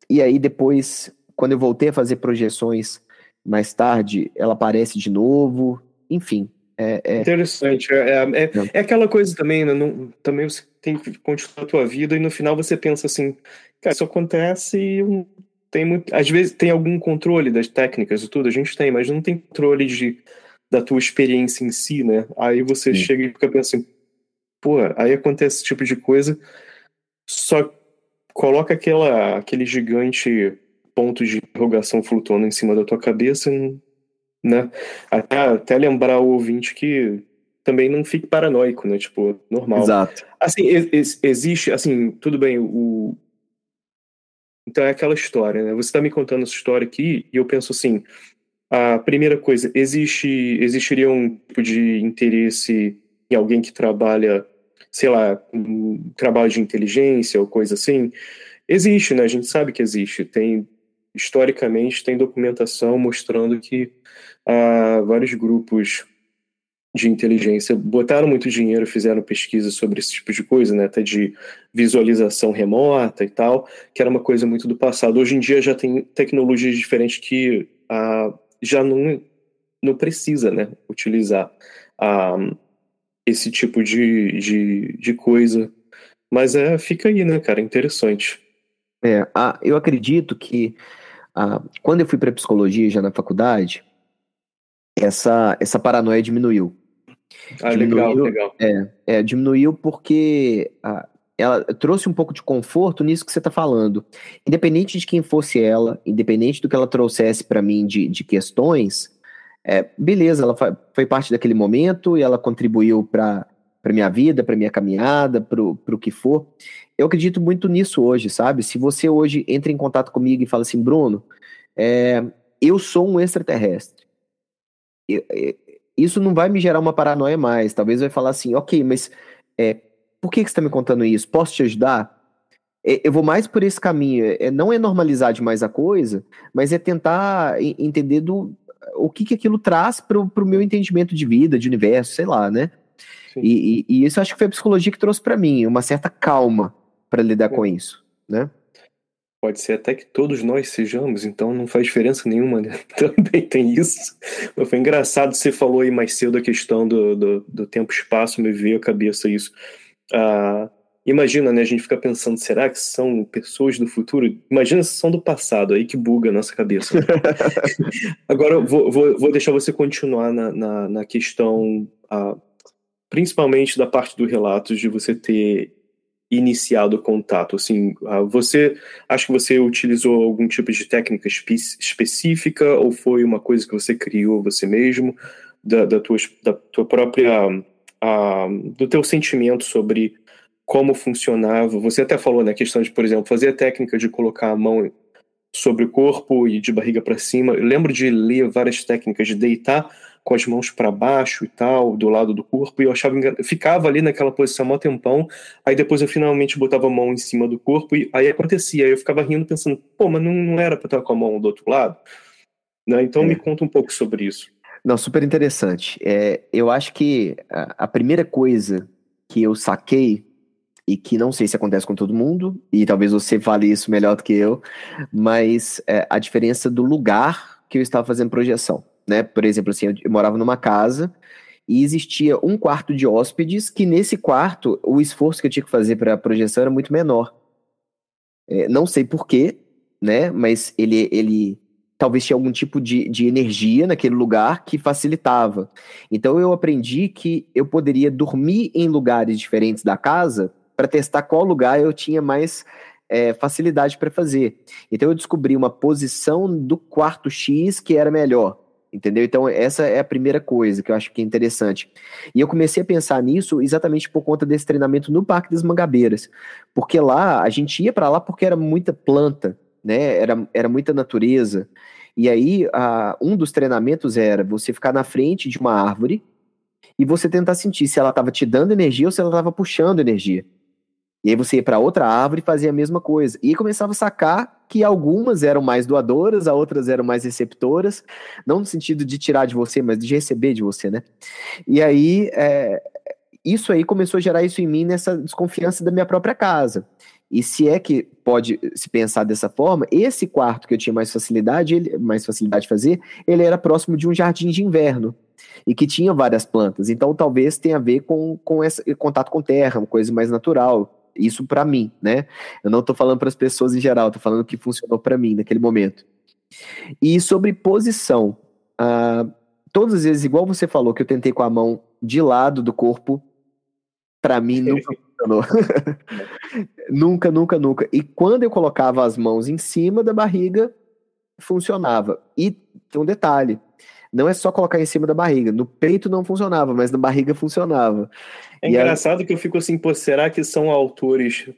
e aí, depois, quando eu voltei a fazer projeções mais tarde, ela aparece de novo enfim. É, é... Interessante. É, é, é, é, aquela coisa também, né? Não, também você tem que continuar a tua vida e no final você pensa assim, cara, isso acontece e tem muito. Às vezes tem algum controle das técnicas e tudo, a gente tem, mas não tem controle de, da tua experiência em si, né? Aí você Sim. chega e fica pensando pô, aí acontece esse tipo de coisa, só coloca aquela, aquele gigante ponto de interrogação flutuando em cima da tua cabeça e né? Até, até lembrar o ouvinte que também não fique paranoico, né? Tipo, normal. Exato. Assim, ex existe, assim, tudo bem, o... Então é aquela história, né? Você está me contando essa história aqui e eu penso assim, a primeira coisa, existe, existiria um tipo de interesse em alguém que trabalha, sei lá, um trabalho de inteligência ou coisa assim? Existe, né? A gente sabe que existe. Tem, historicamente, tem documentação mostrando que vários grupos de inteligência botaram muito dinheiro, fizeram pesquisa sobre esse tipo de coisa, né, até de visualização remota e tal, que era uma coisa muito do passado. Hoje em dia já tem tecnologias diferentes que ah, já não, não precisa, né, utilizar ah, esse tipo de, de, de coisa. Mas é, fica aí, né, cara, interessante. É, ah, eu acredito que ah, quando eu fui para psicologia já na faculdade, essa, essa paranoia diminuiu. Ah, diminuiu, legal, legal. É, é diminuiu porque ah, ela trouxe um pouco de conforto nisso que você está falando. Independente de quem fosse ela, independente do que ela trouxesse para mim de, de questões, é, beleza, ela foi parte daquele momento e ela contribuiu para para minha vida, para minha caminhada, para o que for. Eu acredito muito nisso hoje, sabe? Se você hoje entra em contato comigo e fala assim, Bruno, é, eu sou um extraterrestre. Isso não vai me gerar uma paranoia mais. Talvez vai falar assim, ok, mas é, por que, que você está me contando isso? Posso te ajudar? É, eu vou mais por esse caminho. É, não é normalizar demais a coisa, mas é tentar entender do, o que, que aquilo traz para o meu entendimento de vida, de universo, sei lá, né? E, e, e, isso acho que foi a psicologia que trouxe para mim, uma certa calma para lidar é. com isso, né? Pode ser até que todos nós sejamos, então não faz diferença nenhuma, né? (laughs) Também tem isso. Mas foi engraçado, você falou aí mais cedo a questão do, do, do tempo espaço, me veio à cabeça isso. Ah, imagina, né? A gente fica pensando, será que são pessoas do futuro? Imagina se são do passado, aí que buga a nossa cabeça. (laughs) Agora, vou, vou, vou, deixar você continuar na, na, na questão, ah, principalmente da parte do relato, de você ter iniciado o contato? Assim, ah, você acha que você utilizou algum tipo de técnica espe específica ou foi uma coisa que você criou você mesmo da, da, tua, da tua própria uh, do teu sentimento sobre como funcionava? Você até falou na né, questão de, por exemplo, fazer a técnica de colocar a mão sobre o corpo e de barriga para cima. Eu lembro de ler várias técnicas de deitar com as mãos para baixo e tal, do lado do corpo, e eu achava eu ficava ali naquela posição um tempão, aí depois eu finalmente botava a mão em cima do corpo e aí acontecia, aí eu ficava rindo pensando, pô, mas não, não era para estar com a mão do outro lado? Né? Então é. me conta um pouco sobre isso. Não, super interessante. É, eu acho que a, a primeira coisa que eu saquei e que não sei se acontece com todo mundo, e talvez você fale isso melhor do que eu, mas é, a diferença do lugar que eu estava fazendo projeção né? Por exemplo, assim, eu morava numa casa e existia um quarto de hóspedes que nesse quarto o esforço que eu tinha que fazer para a projeção era muito menor. É, não sei porquê, né? Mas ele, ele talvez tinha algum tipo de, de energia naquele lugar que facilitava. Então eu aprendi que eu poderia dormir em lugares diferentes da casa para testar qual lugar eu tinha mais é, facilidade para fazer. Então eu descobri uma posição do quarto X que era melhor. Entendeu? Então, essa é a primeira coisa que eu acho que é interessante. E eu comecei a pensar nisso exatamente por conta desse treinamento no Parque das Mangabeiras. Porque lá, a gente ia para lá porque era muita planta, né? Era, era muita natureza. E aí, a, um dos treinamentos era você ficar na frente de uma árvore e você tentar sentir se ela estava te dando energia ou se ela estava puxando energia. E aí você ia para outra árvore e fazia a mesma coisa. E começava a sacar que algumas eram mais doadoras, outras eram mais receptoras, não no sentido de tirar de você, mas de receber de você, né? E aí, é, isso aí começou a gerar isso em mim nessa desconfiança da minha própria casa. E se é que pode se pensar dessa forma, esse quarto que eu tinha mais facilidade, ele, mais facilidade de fazer, ele era próximo de um jardim de inverno e que tinha várias plantas. Então talvez tenha a ver com, com esse contato com terra, uma coisa mais natural. Isso para mim, né? Eu não estou falando para as pessoas em geral, estou falando que funcionou para mim naquele momento. E sobre posição, uh, todas as vezes, igual você falou, que eu tentei com a mão de lado do corpo, para mim nunca funcionou. (laughs) nunca, nunca, nunca. E quando eu colocava as mãos em cima da barriga, funcionava. E tem um detalhe: não é só colocar em cima da barriga. No peito não funcionava, mas na barriga funcionava. É e engraçado a... que eu fico assim, pô, será que são autores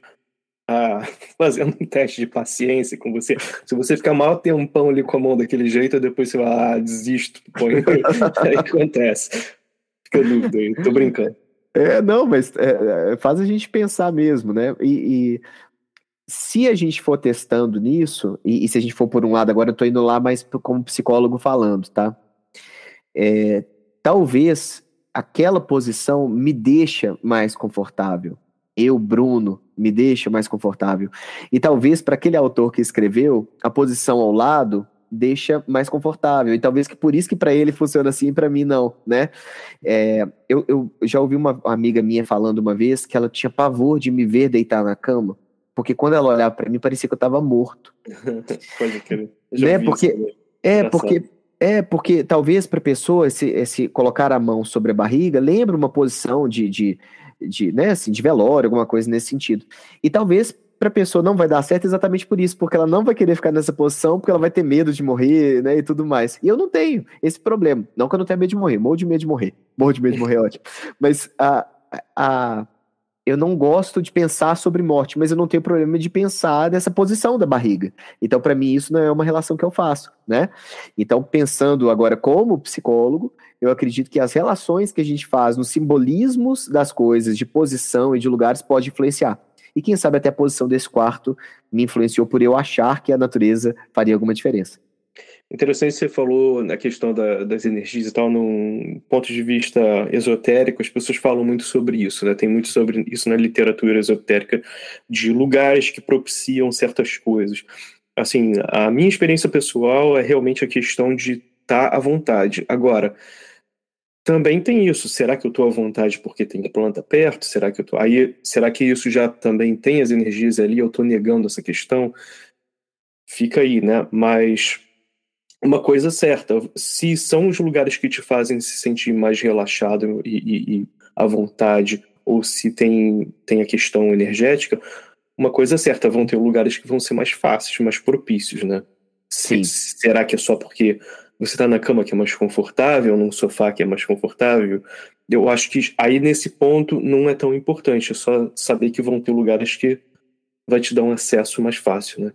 ah, (laughs) fazendo um teste de paciência com você? Se você ficar mal tempão ali com a mão daquele jeito, depois você vai, ah, desisto, põe. (laughs) aí acontece. Fica dúvida aí, tô brincando. É, não, mas é, é, faz a gente pensar mesmo, né? E, e, se a gente for testando nisso, e, e, se a gente for por um lado, agora eu tô indo lá mais como psicólogo falando, tá? É, talvez aquela posição me deixa mais confortável. Eu, Bruno, me deixa mais confortável. E talvez para aquele autor que escreveu, a posição ao lado deixa mais confortável. E talvez que por isso que para ele funciona assim e para mim não, né? É, eu, eu já ouvi uma amiga minha falando uma vez que ela tinha pavor de me ver deitar na cama, porque quando ela olhava para mim parecia que eu estava morto. (laughs) Pode crer. Né? Porque é porque é porque talvez para a pessoa esse, esse colocar a mão sobre a barriga lembra uma posição de, de, de, né, assim, de velório, alguma coisa nesse sentido. E talvez para a pessoa não vai dar certo exatamente por isso, porque ela não vai querer ficar nessa posição, porque ela vai ter medo de morrer, né, e tudo mais. E eu não tenho esse problema. Não que eu não tenha medo de morrer, morro de medo de morrer. Morro de medo de morrer, é ótimo. Mas a, a, eu não gosto de pensar sobre morte, mas eu não tenho problema de pensar nessa posição da barriga. Então, para mim, isso não é uma relação que eu faço, né? Então, pensando agora como psicólogo, eu acredito que as relações que a gente faz nos simbolismos das coisas, de posição e de lugares, pode influenciar. E quem sabe até a posição desse quarto me influenciou por eu achar que a natureza faria alguma diferença. Interessante você falou na questão da, das energias e tal, num ponto de vista esotérico, as pessoas falam muito sobre isso, né? Tem muito sobre isso na literatura esotérica, de lugares que propiciam certas coisas. Assim, a minha experiência pessoal é realmente a questão de estar tá à vontade. Agora, também tem isso. Será que eu estou à vontade porque tem planta perto? Será que eu tô aí? Será que isso já também tem as energias ali? Eu estou negando essa questão? Fica aí, né? Mas uma coisa certa, se são os lugares que te fazem se sentir mais relaxado e, e, e à vontade, ou se tem, tem a questão energética, uma coisa certa, vão ter lugares que vão ser mais fáceis, mais propícios, né? Sim. será que é só porque você está na cama que é mais confortável, num sofá que é mais confortável. Eu acho que aí nesse ponto não é tão importante, é só saber que vão ter lugares que vai te dar um acesso mais fácil, né?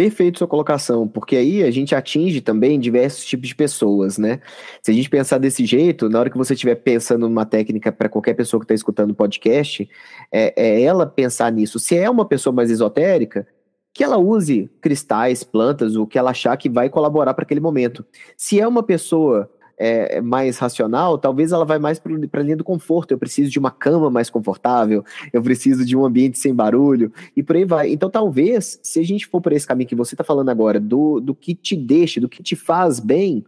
Perfeito sua colocação, porque aí a gente atinge também diversos tipos de pessoas, né? Se a gente pensar desse jeito, na hora que você estiver pensando numa técnica para qualquer pessoa que está escutando o podcast, é, é ela pensar nisso. Se é uma pessoa mais esotérica, que ela use cristais, plantas, o que ela achar que vai colaborar para aquele momento. Se é uma pessoa é, mais racional, talvez ela vai mais para a linha do conforto. Eu preciso de uma cama mais confortável, eu preciso de um ambiente sem barulho, e por aí vai. Então, talvez, se a gente for por esse caminho que você está falando agora, do, do que te deixa, do que te faz bem,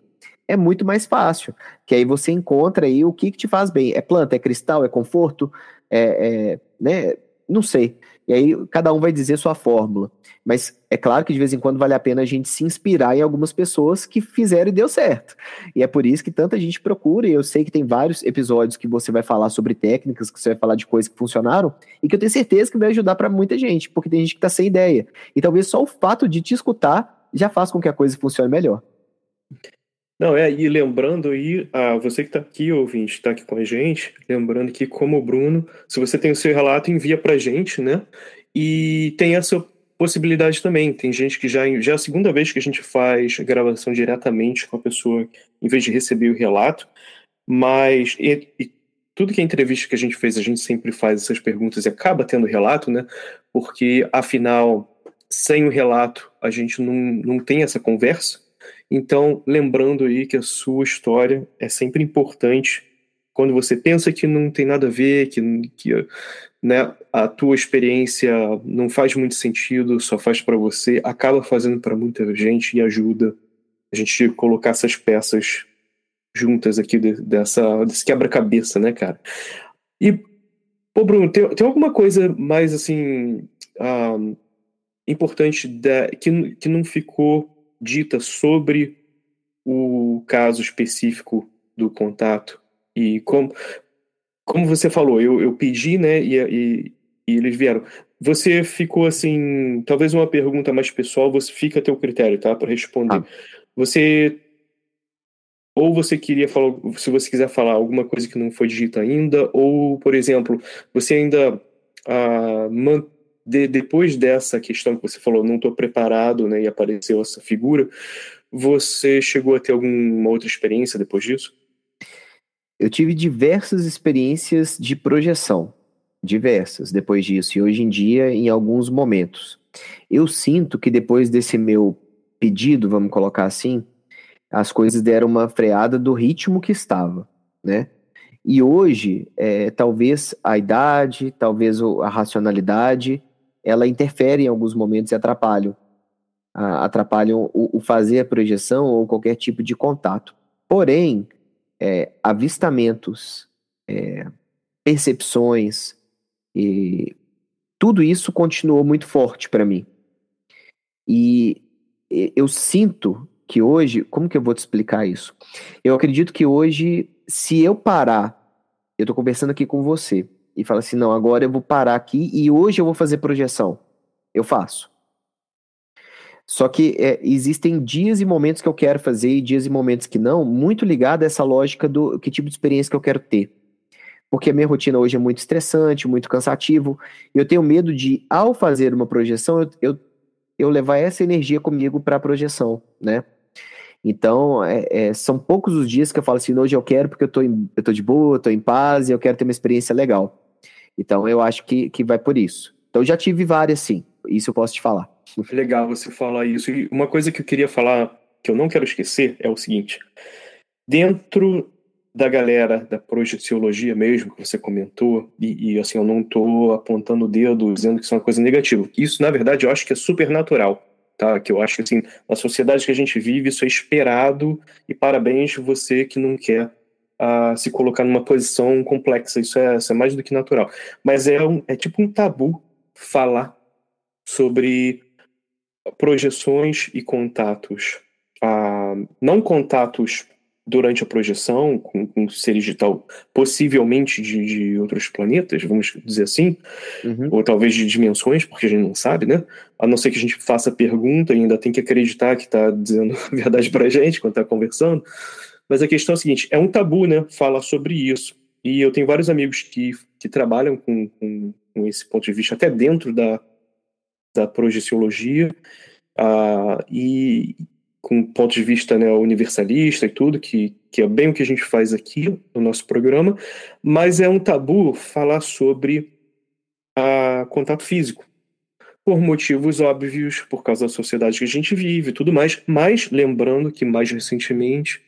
é muito mais fácil. Que aí você encontra aí o que, que te faz bem. É planta, é cristal, é conforto, é, é né? Não sei. E aí cada um vai dizer sua fórmula. Mas é claro que de vez em quando vale a pena a gente se inspirar em algumas pessoas que fizeram e deu certo. E é por isso que tanta gente procura, e eu sei que tem vários episódios que você vai falar sobre técnicas, que você vai falar de coisas que funcionaram, e que eu tenho certeza que vai ajudar para muita gente, porque tem gente que está sem ideia. E talvez só o fato de te escutar já faz com que a coisa funcione melhor. Não, é, e lembrando aí, a você que está aqui, ouvinte, está aqui com a gente, lembrando que, como o Bruno, se você tem o seu relato, envia para a gente, né? E tem essa possibilidade também. Tem gente que já, já é a segunda vez que a gente faz gravação diretamente com a pessoa, em vez de receber o relato, mas e, e tudo que é entrevista que a gente fez, a gente sempre faz essas perguntas e acaba tendo relato, né? Porque, afinal, sem o relato, a gente não, não tem essa conversa. Então, lembrando aí que a sua história é sempre importante. Quando você pensa que não tem nada a ver, que, que né, a tua experiência não faz muito sentido, só faz para você, acaba fazendo para muita gente e ajuda a gente colocar essas peças juntas aqui de, dessa, desse quebra-cabeça, né, cara? E, pô, Bruno, tem, tem alguma coisa mais, assim, uh, importante que, que não ficou dita sobre o caso específico do contato e como como você falou eu, eu pedi né e, e, e eles vieram você ficou assim talvez uma pergunta mais pessoal você fica a teu critério tá para responder ah. você ou você queria falar se você quiser falar alguma coisa que não foi dita ainda ou por exemplo você ainda ah, de, depois dessa questão que você falou, não estou preparado, né, e apareceu essa figura, você chegou a ter alguma outra experiência depois disso? Eu tive diversas experiências de projeção, diversas depois disso, e hoje em dia, em alguns momentos. Eu sinto que depois desse meu pedido, vamos colocar assim, as coisas deram uma freada do ritmo que estava, né? E hoje, é, talvez a idade, talvez a racionalidade, ela interfere em alguns momentos e atrapalham, atrapalham o, o fazer a projeção ou qualquer tipo de contato. Porém, é, avistamentos, é, percepções, e tudo isso continuou muito forte para mim. E eu sinto que hoje, como que eu vou te explicar isso? Eu acredito que hoje, se eu parar, eu estou conversando aqui com você, e fala assim, não, agora eu vou parar aqui e hoje eu vou fazer projeção. Eu faço. Só que é, existem dias e momentos que eu quero fazer e dias e momentos que não, muito ligado a essa lógica do que tipo de experiência que eu quero ter. Porque a minha rotina hoje é muito estressante, muito cansativo, e eu tenho medo de, ao fazer uma projeção, eu, eu, eu levar essa energia comigo para a projeção, né? Então, é, é, são poucos os dias que eu falo assim, hoje eu quero porque eu tô, em, eu tô de boa, tô em paz e eu quero ter uma experiência legal. Então, eu acho que, que vai por isso. Então, já tive várias, sim. Isso eu posso te falar. Legal você falar isso. E uma coisa que eu queria falar, que eu não quero esquecer, é o seguinte. Dentro da galera da projeciologia mesmo, que você comentou, e, e assim, eu não estou apontando o dedo dizendo que isso é uma coisa negativa. Isso, na verdade, eu acho que é super natural tá? Que eu acho que assim, na sociedade que a gente vive, isso é esperado e parabéns você que não quer uh, se colocar numa posição complexa. Isso é, isso é mais do que natural. Mas é, um, é tipo um tabu falar sobre projeções e contatos. Uh, não contatos durante a projeção com, com seres de tal, possivelmente de, de, outros planetas, vamos dizer assim, uhum. ou talvez de dimensões, porque a gente não sabe, né? A não ser que a gente faça pergunta e ainda tem que acreditar que está dizendo (laughs) a verdade para a gente quando está conversando. Mas a questão é a seguinte: é um tabu, né? Falar sobre isso. E eu tenho vários amigos que, que trabalham com, com, com esse ponto de vista, até dentro da, da projeciologia. Uh, e, com ponto de vista né, universalista e tudo, que, que é bem o que a gente faz aqui no nosso programa, mas é um tabu falar sobre a contato físico, por motivos óbvios, por causa da sociedade que a gente vive e tudo mais, mas lembrando que mais recentemente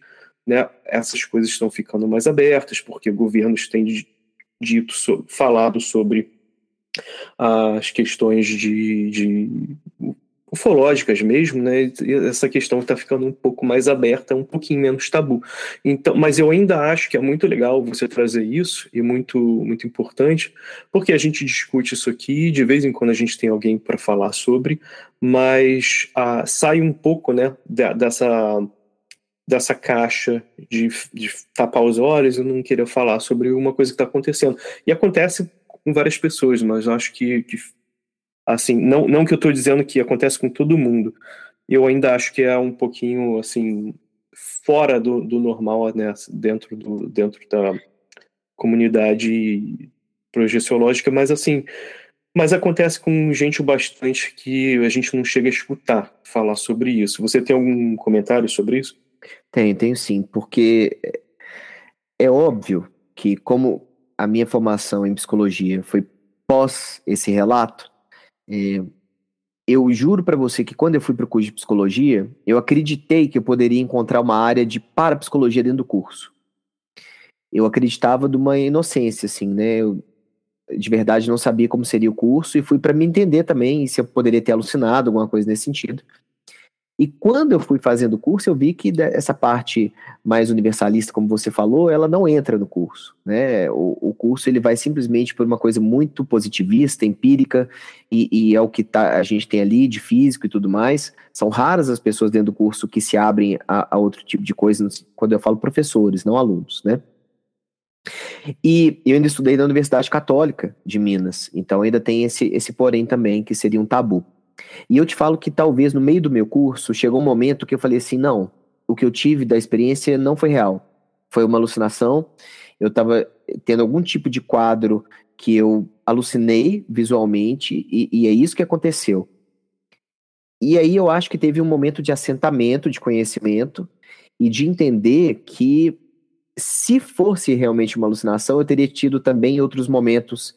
né, essas coisas estão ficando mais abertas, porque governos têm dito, falado sobre as questões de, de ufológicas mesmo, né? essa questão está ficando um pouco mais aberta, um pouquinho menos tabu. Então, mas eu ainda acho que é muito legal você trazer isso e muito muito importante, porque a gente discute isso aqui, de vez em quando a gente tem alguém para falar sobre, mas ah, sai um pouco, né, dessa dessa caixa de, de tapar os olhos e não querer falar sobre uma coisa que está acontecendo. E acontece com várias pessoas, mas eu acho que, que Assim, não, não que eu estou dizendo que acontece com todo mundo. Eu ainda acho que é um pouquinho, assim, fora do, do normal, né? Dentro, do, dentro da comunidade projeciológica, mas assim, mas acontece com gente bastante que a gente não chega a escutar falar sobre isso. Você tem algum comentário sobre isso? Tenho, tenho sim, porque é óbvio que como a minha formação em psicologia foi pós esse relato, é, eu juro para você que quando eu fui para o curso de psicologia, eu acreditei que eu poderia encontrar uma área de parapsicologia dentro do curso. Eu acreditava de uma inocência, assim, né? Eu, de verdade não sabia como seria o curso e fui para me entender também se eu poderia ter alucinado, alguma coisa nesse sentido. E quando eu fui fazendo o curso, eu vi que essa parte mais universalista, como você falou, ela não entra no curso. Né? O, o curso ele vai simplesmente por uma coisa muito positivista, empírica, e, e, é o que tá, a gente tem ali de físico e tudo mais. São raras as pessoas dentro do curso que se abrem a, a outro tipo de coisa, quando eu falo professores, não alunos. Né? E eu ainda estudei na Universidade Católica de Minas, então ainda tem esse, esse porém também, que seria um tabu. E eu te falo que talvez no meio do meu curso chegou um momento que eu falei assim: não, o que eu tive da experiência não foi real. Foi uma alucinação. Eu estava tendo algum tipo de quadro que eu alucinei visualmente, e, e é isso que aconteceu. E aí eu acho que teve um momento de assentamento, de conhecimento, e de entender que se fosse realmente uma alucinação, eu teria tido também outros momentos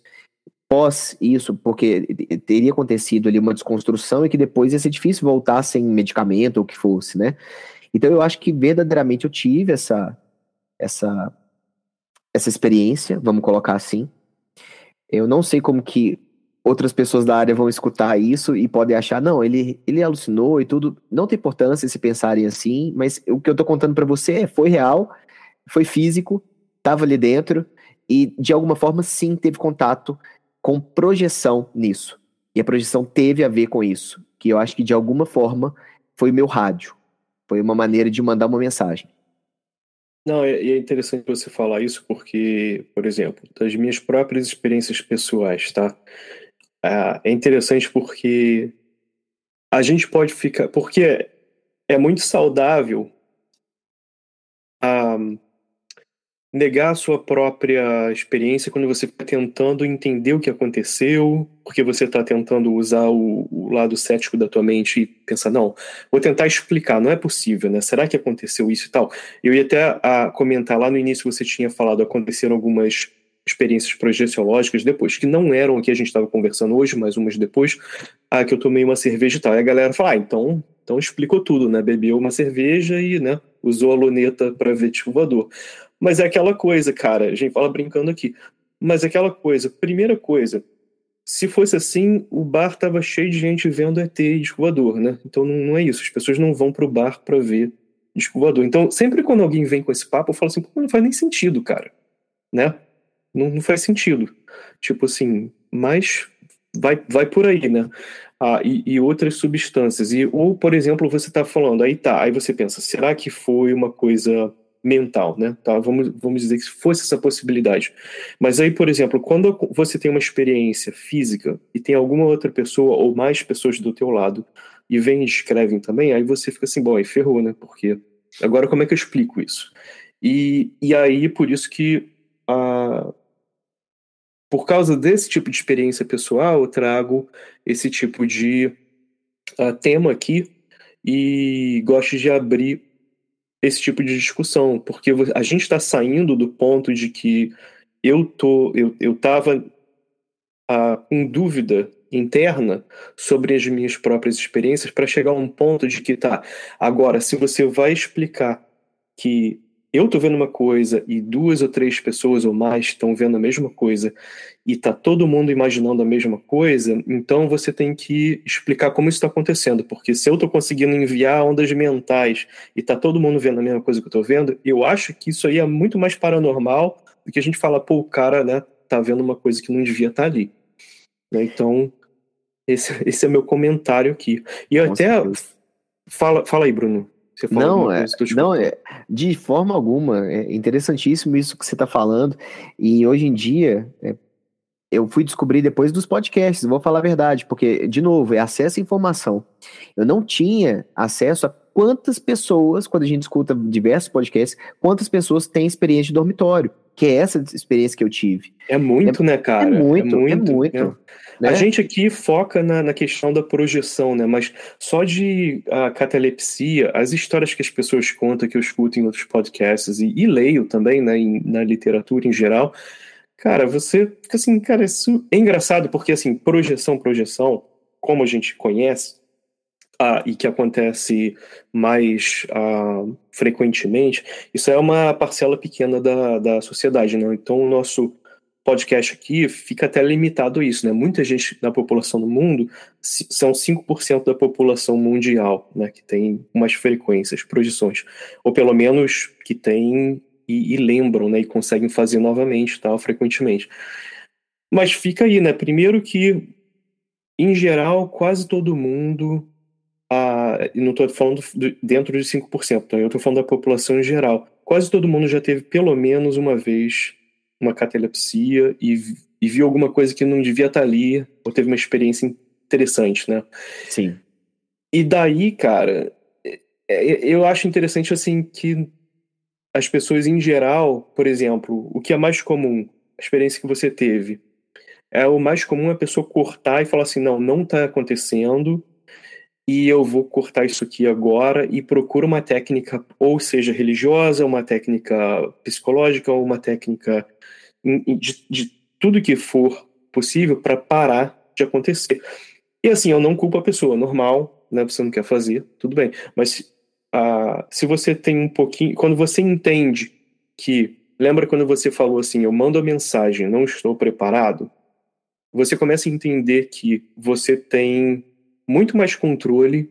pós isso, porque teria acontecido ali uma desconstrução e que depois ia ser difícil voltar sem medicamento ou o que fosse, né? Então eu acho que verdadeiramente eu tive essa essa essa experiência, vamos colocar assim. Eu não sei como que outras pessoas da área vão escutar isso e podem achar, não, ele, ele alucinou e tudo. Não tem importância se pensarem assim, mas o que eu tô contando para você é, foi real, foi físico, tava ali dentro e de alguma forma sim teve contato com projeção nisso. E a projeção teve a ver com isso, que eu acho que de alguma forma foi meu rádio. Foi uma maneira de mandar uma mensagem. Não, é, é interessante você falar isso porque, por exemplo, das minhas próprias experiências pessoais, tá? É, é interessante porque a gente pode ficar. Porque é muito saudável um, negar a sua própria experiência quando você está tentando entender o que aconteceu, porque você está tentando usar o, o, lado cético da tua mente e pensar, não, vou tentar explicar, não é possível, né? Será que aconteceu isso e tal? Eu ia até a, comentar, lá no início você tinha falado, aconteceram algumas experiências projeciológicas depois, que não eram o que a gente estava conversando hoje, mas umas depois, ah, que eu tomei uma cerveja e tal. E a galera fala, ah, então, então explicou tudo, né? Bebeu uma cerveja e, né, usou a luneta para ver tipo voador. Mas é aquela coisa, cara, a gente fala brincando aqui, mas é aquela coisa, primeira coisa, se fosse assim, o bar tava cheio de gente vendo ET e voador, né? Então não, é isso, as pessoas não vão pro bar para ver disco voador. Então, sempre quando alguém vem com esse papo, eu falo assim, não faz nem sentido, cara, né? Não, não faz sentido. Tipo assim, mas vai, vai por aí, né? Ah, e, e, outras substâncias. E, ou, por exemplo, você está falando, aí tá, aí você pensa, será que foi uma coisa mental, né? Tá, vamos, vamos dizer que fosse essa possibilidade. Mas aí, por exemplo, quando você tem uma experiência física e tem alguma outra pessoa ou mais pessoas do teu lado e vêm e escrevem também, aí você fica assim, bom, aí ferrou, né? Porque agora como é que eu explico isso? E, e aí, por isso que a, por causa desse tipo de experiência pessoal, eu trago esse tipo de uh, tema aqui e gosto de abrir esse tipo de discussão, porque a gente está saindo do ponto de que eu tô, eu, eu tava uh, com dúvida interna sobre as minhas próprias experiências para chegar a um ponto de que tá, agora se você vai explicar que eu tô vendo uma coisa e duas ou três pessoas ou mais estão vendo a mesma coisa e tá todo mundo imaginando a mesma coisa, então você tem que explicar como isso está acontecendo, porque se eu tô conseguindo enviar ondas mentais e tá todo mundo vendo a mesma coisa que eu tô vendo, eu acho que isso aí é muito mais paranormal do que a gente fala, pô, o cara, né, tá vendo uma coisa que não devia estar tá ali. Né, então, esse, esse é meu comentário aqui. E eu até. Fala, fala aí, Bruno não, é, não é, de forma alguma. É interessantíssimo isso que você está falando. E hoje em dia, é, eu fui descobrir depois dos podcasts, vou falar a verdade, porque, de novo, é acesso à informação. Eu não tinha acesso a quantas pessoas, quando a gente escuta diversos podcasts, quantas pessoas têm experiência de dormitório que é essa experiência que eu tive. É muito, é, né, cara? É muito, é muito. É muito né? Né? A gente aqui foca na, na, questão da projeção, né? Mas só de a catalepsia, as histórias que as pessoas contam, que eu escuto em outros podcasts e, e leio também, né, em, na literatura em geral, cara, você fica assim, cara, isso é engraçado porque, assim, projeção, projeção, como a gente conhece, ah, e que acontece mais ah, frequentemente, isso é uma parcela pequena da, da sociedade, né? Então, o nosso podcast aqui fica até limitado a isso, né? Muita gente da população do mundo são 5% da população mundial, né? Que tem umas frequências, projeções, ou pelo menos que tem e, e lembram, né? E conseguem fazer novamente, tal, frequentemente. Mas fica aí, né? Primeiro que, em geral, quase todo mundo a, e não estou falando dentro de 5%, tá? eu estou falando da população em geral. Quase todo mundo já teve pelo menos uma vez uma catalepsia e, e viu alguma coisa que não devia estar tá ali, ou teve uma experiência interessante, né? Sim. E daí, cara, é, é, eu acho interessante assim que as pessoas em geral, por exemplo, o que é mais comum, a experiência que você teve, é o mais comum a pessoa cortar e falar assim, não, não está acontecendo, e eu vou cortar isso aqui agora e procuro uma técnica, ou seja, religiosa, uma técnica psicológica, ou uma técnica de, de tudo que for possível para parar de acontecer. E assim, eu não culpo a pessoa, normal, né? Você não quer fazer, tudo bem. Mas uh, se você tem um pouquinho. Quando você entende que lembra quando você falou assim, eu mando a mensagem, não estou preparado? Você começa a entender que você tem muito mais controle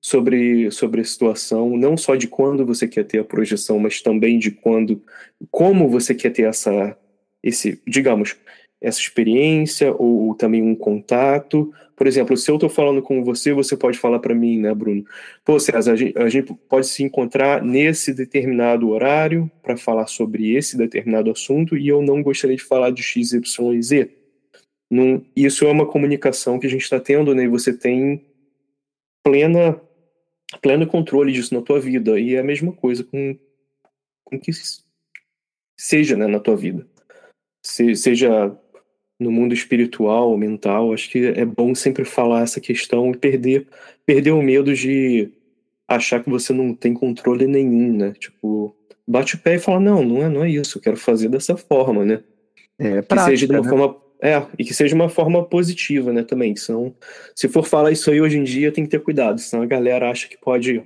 sobre, sobre a situação, não só de quando você quer ter a projeção, mas também de quando, como você quer ter essa, esse, digamos, essa experiência ou, ou também um contato. Por exemplo, se eu estou falando com você, você pode falar para mim, né, Bruno? Pô, César, a gente, a gente pode se encontrar nesse determinado horário para falar sobre esse determinado assunto e eu não gostaria de falar de X, Y. Num, isso é uma comunicação que a gente está tendo, né? E você tem plena pleno controle disso na tua vida. E é a mesma coisa com, com que seja né, na tua vida. Se, seja no mundo espiritual, mental, acho que é bom sempre falar essa questão e perder, perder o medo de achar que você não tem controle nenhum, né? Tipo, bate o pé e fala, não, não é, não é isso, eu quero fazer dessa forma, né? É, prática, que seja de uma né? forma é, e que seja uma forma positiva, né, também. Senão, se for falar isso aí hoje em dia, tem que ter cuidado, senão a galera acha que pode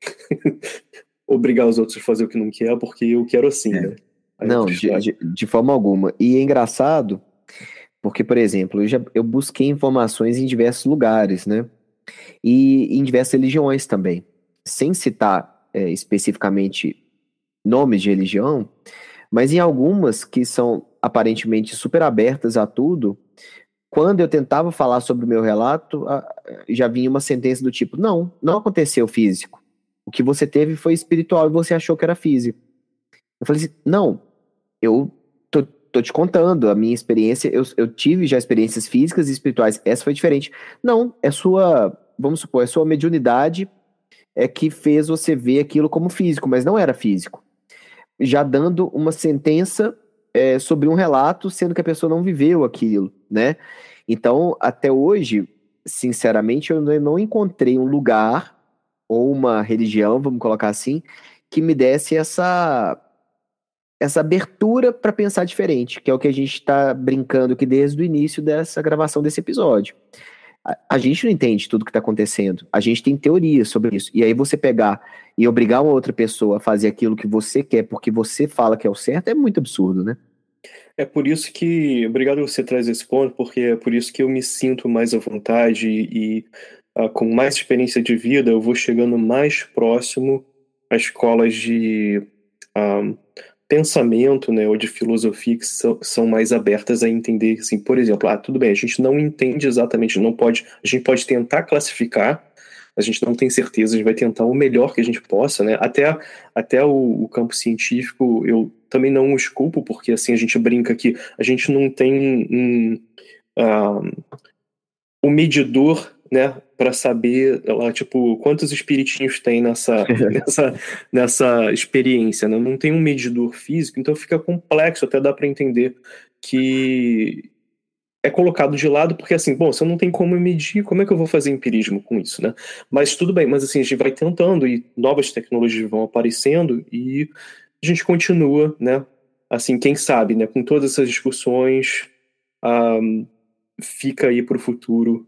(laughs) obrigar os outros a fazer o que não quer, porque eu quero assim, é. né? Aí não, de, de, de, forma alguma. E é engraçado, porque, por exemplo, eu, já, eu busquei informações em diversos lugares, né? E em diversas religiões também. Sem citar é, especificamente nomes de religião, mas em algumas que são aparentemente super abertas a tudo, quando eu tentava falar sobre o meu relato, já vinha uma sentença do tipo: não, não aconteceu físico. O que você teve foi espiritual e você achou que era físico. Eu falei assim: não, eu tô, tô te contando, a minha experiência, eu, eu tive já experiências físicas e espirituais, essa foi diferente. Não, é sua, vamos supor, é sua mediunidade é que fez você ver aquilo como físico, mas não era físico. Já dando uma sentença é, sobre um relato, sendo que a pessoa não viveu aquilo, né? Então, até hoje, sinceramente, eu não encontrei um lugar ou uma religião, vamos colocar assim, que me desse essa essa abertura para pensar diferente, que é o que a gente está brincando aqui desde o início dessa gravação desse episódio. A, a gente não entende tudo que está acontecendo, a gente tem teorias sobre isso. E aí você pegar e obrigar uma outra pessoa a fazer aquilo que você quer porque você fala que é o certo é muito absurdo, né? É por isso que, obrigado você traz esse ponto, porque é por isso que eu me sinto mais à vontade e, uh, com mais experiência de vida, eu vou chegando mais próximo às escolas de uh, pensamento, né, ou de filosofia que são, são, mais abertas a entender, assim, por exemplo, ah, tudo bem, a gente não entende exatamente, não pode, a gente pode tentar classificar, a gente não tem certeza, a gente vai tentar o melhor que a gente possa, né? Até, até o, o campo científico eu também não os culpo, porque assim a gente brinca que a gente não tem um, uh, um medidor, né, para saber lá, tipo, quantos espiritinhos tem nessa, (laughs) nessa, nessa experiência, né? Não tem um medidor físico, então fica complexo, até dá para entender que é colocado de lado, porque assim, bom, se eu não tenho como medir, como é que eu vou fazer empirismo com isso, né? Mas tudo bem, mas assim, a gente vai tentando e novas tecnologias vão aparecendo e a gente continua, né? Assim, quem sabe, né? Com todas essas discussões, um, fica aí para o futuro,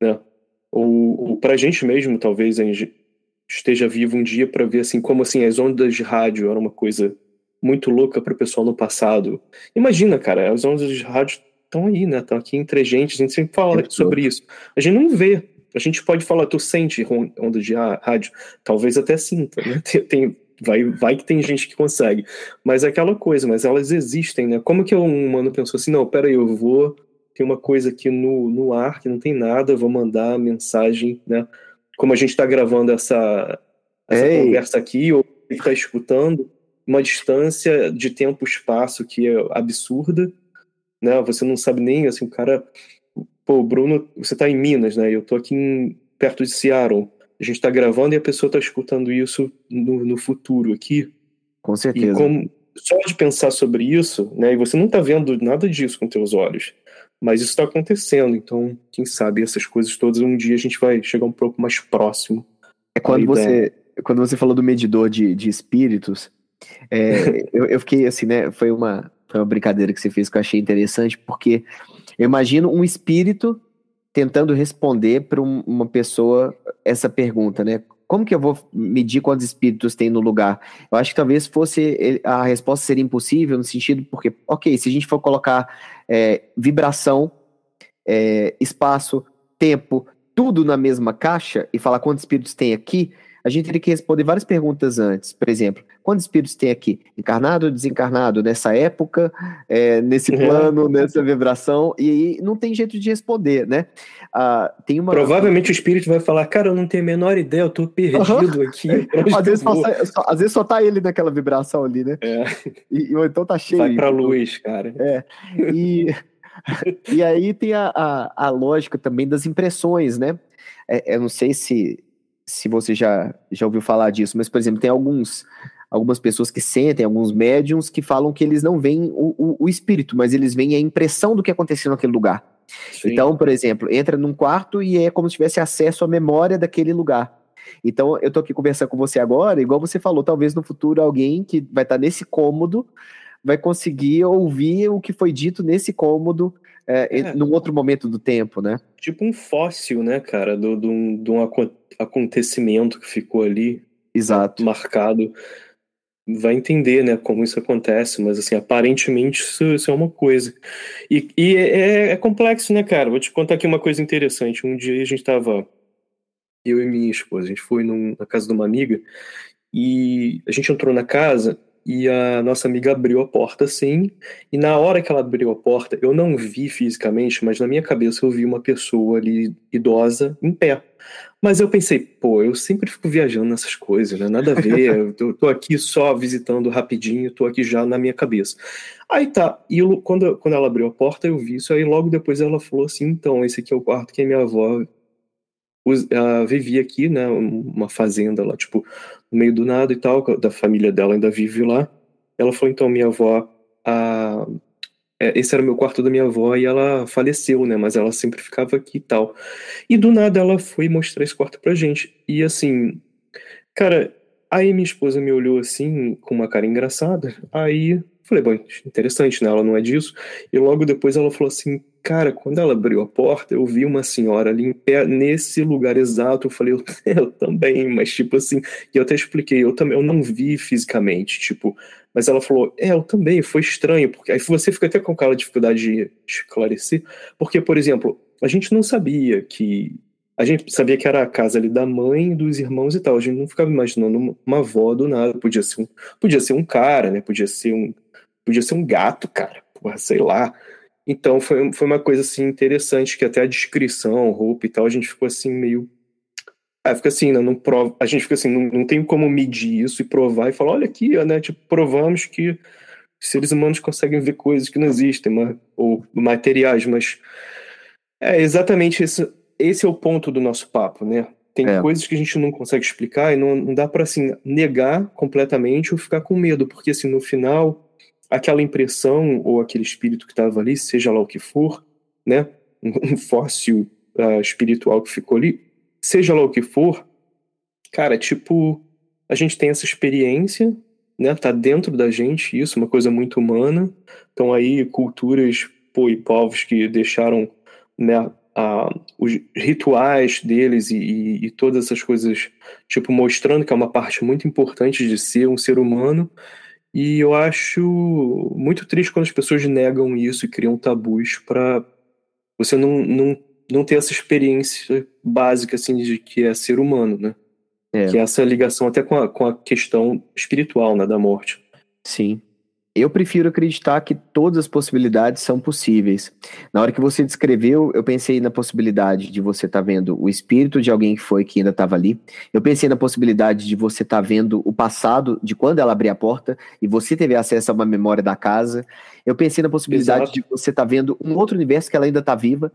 né? Ou, ou para a gente mesmo, talvez, a gente esteja vivo um dia para ver assim como assim as ondas de rádio eram uma coisa muito louca para o pessoal no passado. Imagina, cara, as ondas de rádio estão aí, né? Estão aqui entre a gente, a gente sempre fala é sobre isso. A gente não vê. A gente pode falar, tu sente onda de rádio? Talvez até sinta, né? (laughs) Tem, tem, vai, vai que tem gente que consegue. Mas é aquela coisa, mas elas existem, né? Como que um humano pensou assim, não, peraí, eu vou tem uma coisa aqui no, no ar que não tem nada, vou mandar mensagem, né? Como a gente está gravando essa, essa conversa aqui, ou está escutando, uma distância de tempo espaço que é absurda, né? Você não sabe nem, assim, o cara... Pô, Bruno, você está em Minas, né? Eu estou aqui em, perto de Seattle. A gente está gravando e a pessoa está escutando isso no, no futuro aqui. Com certeza. E como, só de pensar sobre isso, né? E você não está vendo nada disso com teus olhos. Mas isso está acontecendo, então, quem sabe essas coisas todas, um dia a gente vai chegar um pouco mais próximo. É quando você, quando você falou do medidor de, de espíritos, é, (laughs) eu, eu fiquei assim, né? Foi uma, foi uma brincadeira que você fez que eu achei interessante, porque eu imagino um espírito tentando responder para um, uma pessoa essa pergunta, né? como que eu vou medir quantos espíritos tem no lugar? Eu acho que talvez fosse a resposta seria impossível no sentido porque, ok, se a gente for colocar é, vibração, é, espaço, tempo, tudo na mesma caixa e falar quantos espíritos tem aqui, a gente teria que responder várias perguntas antes. Por exemplo, quantos espíritos tem aqui? Encarnado ou desencarnado? Nessa época, é, nesse uhum. plano, nessa vibração? E aí não tem jeito de responder, né? Ah, tem uma... Provavelmente o espírito vai falar, cara, eu não tenho a menor ideia, eu tô perdido uhum. aqui. (laughs) às, vezes só, às vezes só tá ele naquela vibração ali, né? É. E, ou então tá cheio. Vai pra luz, cara. É. E... (laughs) e aí tem a, a, a, lógica também das impressões, né? É, eu não sei se, se você já, já ouviu falar disso, mas, por exemplo, tem alguns, algumas pessoas que sentem, alguns médiums que falam que eles não veem o, o, o espírito, mas eles veem a impressão do que aconteceu naquele lugar. Sim. Então, por exemplo, entra num quarto e é como se tivesse acesso à memória daquele lugar. Então, eu tô aqui conversando com você agora, igual você falou, talvez no futuro alguém que vai estar tá nesse cômodo vai conseguir ouvir o que foi dito nesse cômodo é, é. num outro momento do tempo, né? Tipo um fóssil, né, cara, do, do, de um acontecimento que ficou ali Exato. marcado. Vai entender, né, como isso acontece, mas assim, aparentemente isso, isso é uma coisa. E, e é, é, é, complexo, né, cara? Vou te contar aqui uma coisa interessante. Um dia a gente tava, eu e minha esposa, a gente foi num, na casa de uma amiga e a gente entrou na casa e a nossa amiga abriu a porta assim, e na hora que ela abriu a porta, eu não vi fisicamente, mas na minha cabeça eu vi uma pessoa ali idosa em pé. Mas eu pensei, pô, eu sempre fico viajando nessas coisas, né? Nada a ver, eu tô aqui só visitando rapidinho, tô aqui já na minha cabeça. Aí tá, e eu, quando, quando ela abriu a porta eu vi isso, aí logo depois ela falou assim, então, esse aqui é o quarto que a minha avó ela vivia aqui, né, uma fazenda lá, tipo, no meio do nada e tal, da família dela ainda vive lá. Ela falou, então, minha avó, a... É, esse era o meu quarto da minha avó e ela faleceu, né, mas ela sempre ficava aqui e tal. E do nada ela foi mostrar esse quarto pra gente. E assim, cara, aí minha esposa me olhou assim, com uma cara engraçada, aí falei, bom, interessante, né, ela não é disso. E logo depois ela falou assim, Cara, quando ela abriu a porta, eu vi uma senhora ali em pé, nesse lugar exato. Eu falei, (laughs) eu, também, mas tipo assim, e eu até expliquei, eu também, eu não vi fisicamente, tipo, mas ela falou, é, eu também, foi estranho, porque aí você fica até com aquela dificuldade de esclarecer, porque, por exemplo, a gente não sabia que. A gente sabia que era a casa ali da mãe, dos irmãos e tal. A gente não ficava imaginando uma avó do nada. Podia ser um, podia ser um cara, né? Podia ser um, podia ser um gato, cara. Porra, sei lá. Então foi, foi uma coisa assim interessante que até a descrição, roupa e tal, a gente ficou assim meio ah, fica assim, né, não prova, a gente fica assim, não, não tem como medir isso e provar e falar, olha aqui, né, tipo, provamos que seres humanos conseguem ver coisas que não existem, mas, ou materiais, mas é exatamente esse, esse é o ponto do nosso papo, né? Tem é. coisas que a gente não consegue explicar e não, não dá para assim negar completamente ou ficar com medo, porque assim no final aquela impressão ou aquele espírito que estava ali, seja lá o que for, né, (laughs) um, fóssil uh, espiritual que ficou ali, seja lá o que for, cara, tipo, a gente tem essa experiência, né, tá dentro da gente isso, uma coisa muito humana. Então aí culturas, pô, e povos que deixaram, né, uh, os rituais deles e, e, e, todas essas coisas, tipo, mostrando que é uma parte muito importante de ser um ser humano, e eu acho muito triste quando as pessoas negam isso e criam tabus para você não, não, não ter essa experiência básica assim de que é ser humano, né? É. Que é essa ligação até com a, com a questão espiritual, né, da morte. Sim. Eu prefiro acreditar que todas as possibilidades são possíveis. Na hora que você descreveu, eu pensei na possibilidade de você estar tá vendo o espírito de alguém que foi que ainda estava ali. Eu pensei na possibilidade de você estar tá vendo o passado de quando ela abriu a porta e você teve acesso a uma memória da casa. Eu pensei na possibilidade Exato. de você estar tá vendo um outro universo que ela ainda está viva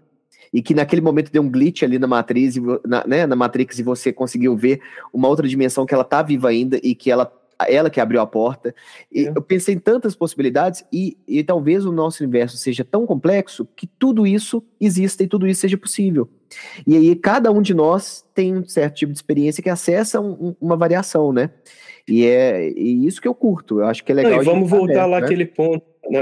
e que naquele momento deu um glitch ali na matriz, na, né, na Matrix, e você conseguiu ver uma outra dimensão que ela está viva ainda e que ela ela que abriu a porta. E é. Eu pensei em tantas possibilidades e, e talvez o nosso universo seja tão complexo que tudo isso exista e tudo isso seja possível. E aí cada um de nós tem um certo tipo de experiência que acessa um, uma variação, né? E é e isso que eu curto. Eu acho que é legal. Não, e vamos voltar aberto, lá né? aquele ponto, né?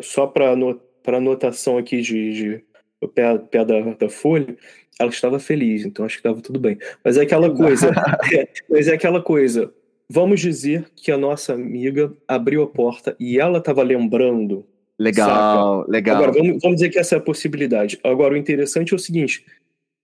só para para anotação aqui de, de o pé, pé da, da folha, ela estava feliz, então acho que estava tudo bem. Mas é aquela coisa, é, (laughs) (laughs) mas é aquela coisa. Vamos dizer que a nossa amiga abriu a porta e ela estava lembrando. Legal, saca? legal. Agora, vamos, vamos dizer que essa é a possibilidade. Agora, o interessante é o seguinte: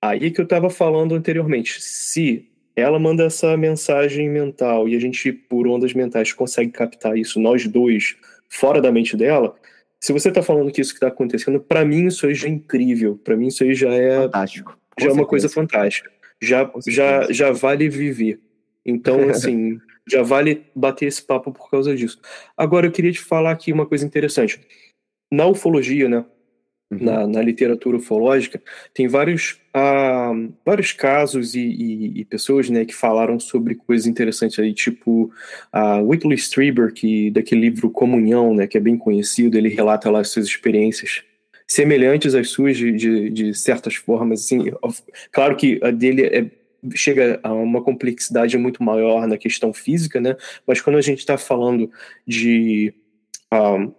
aí que eu estava falando anteriormente. Se ela manda essa mensagem mental e a gente, por ondas mentais, consegue captar isso, nós dois, fora da mente dela, se você está falando que isso que está acontecendo, para mim isso aí já é incrível. Para mim isso aí já é fantástico. Já é uma coisa fantástica. Já, já, já vale viver. Então, assim, já vale bater esse papo por causa disso. Agora, eu queria te falar aqui uma coisa interessante. Na ufologia, né? Uhum. Na, na, literatura ufológica, tem vários, ah, vários casos e, e, e, pessoas né, que falaram sobre coisas interessantes aí, tipo a Whitley Strieber, que, daquele livro Comunhão, né, que é bem conhecido, ele relata lá as suas experiências semelhantes às suas de, de, de certas formas. Assim, claro que a dele é, chega a uma complexidade muito maior na questão física, né? mas quando a gente está falando de. Uh,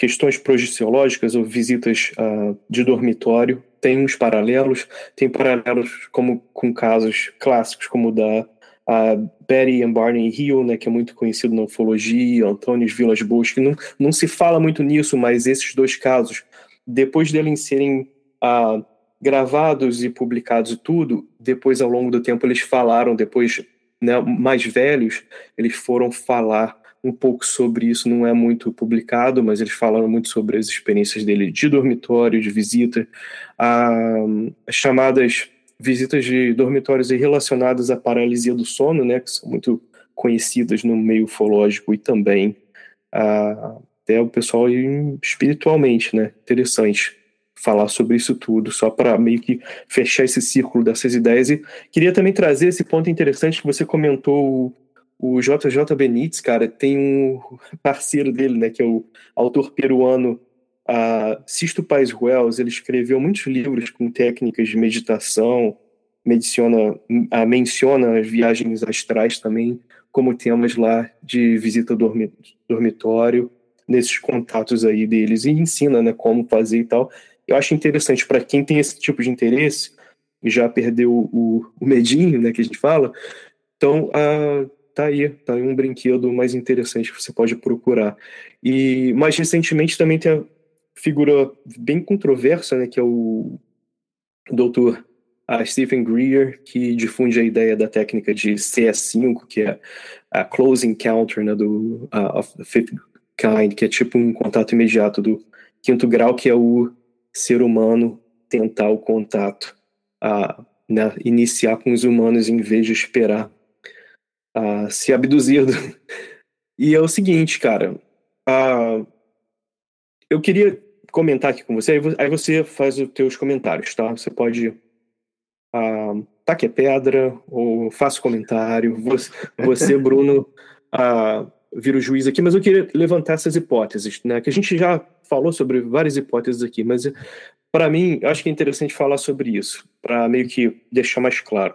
questões projeciológicas ou visitas uh, de dormitório tem uns paralelos, tem paralelos como com casos clássicos como o da uh, Betty and Barney Hill, né, que é muito conhecido na ufologia, Antônio Vilas Boas, que não, não se fala muito nisso, mas esses dois casos, depois deles serem uh, gravados e publicados e tudo, depois ao longo do tempo eles falaram, depois né, mais velhos, eles foram falar um pouco sobre isso, não é muito publicado, mas eles falaram muito sobre as experiências dele de dormitório, de visita, as chamadas visitas de dormitórios relacionadas à paralisia do sono, né, que são muito conhecidas no meio ufológico e também até o pessoal espiritualmente, né, interessante falar sobre isso tudo, só para meio que fechar esse círculo dessas ideias. E queria também trazer esse ponto interessante que você comentou o JJ Benítez, cara, tem um (laughs) parceiro dele, né, que é o autor peruano uh, Sisto Pais Wells. Ele escreveu muitos livros com técnicas de meditação, menciona, menciona as viagens astrais também como temas lá de visita dormitório, nesses contatos aí deles, e ensina né, como fazer e tal. Eu acho interessante para quem tem esse tipo de interesse, já perdeu o, o medinho, né, que a gente fala, então, uh, tá aí, tá aí um brinquedo mais interessante que você pode procurar. E mais recentemente também tem a figura bem controversa, né, que é o doutor a Stephen Greer, que difunde a ideia da técnica de CS5, que é a Close Encounter né, do uh, Fifth Kind, que é tipo um contato imediato do quinto grau, que é o ser humano tentar o contato, uh, né, iniciar com os humanos em vez de esperar a ser abduzido. (laughs) E é o seguinte, cara. Uh, eu queria comentar aqui com você, aí você faz os teus comentários, tá? Você pode uh, taque a pedra ou faça comentário. Você, você Bruno, (laughs) vira o juiz aqui, mas eu queria levantar essas hipóteses, né? Que a gente já falou sobre várias hipóteses aqui, mas para mim, acho que é interessante falar sobre isso, para meio que deixar mais claro.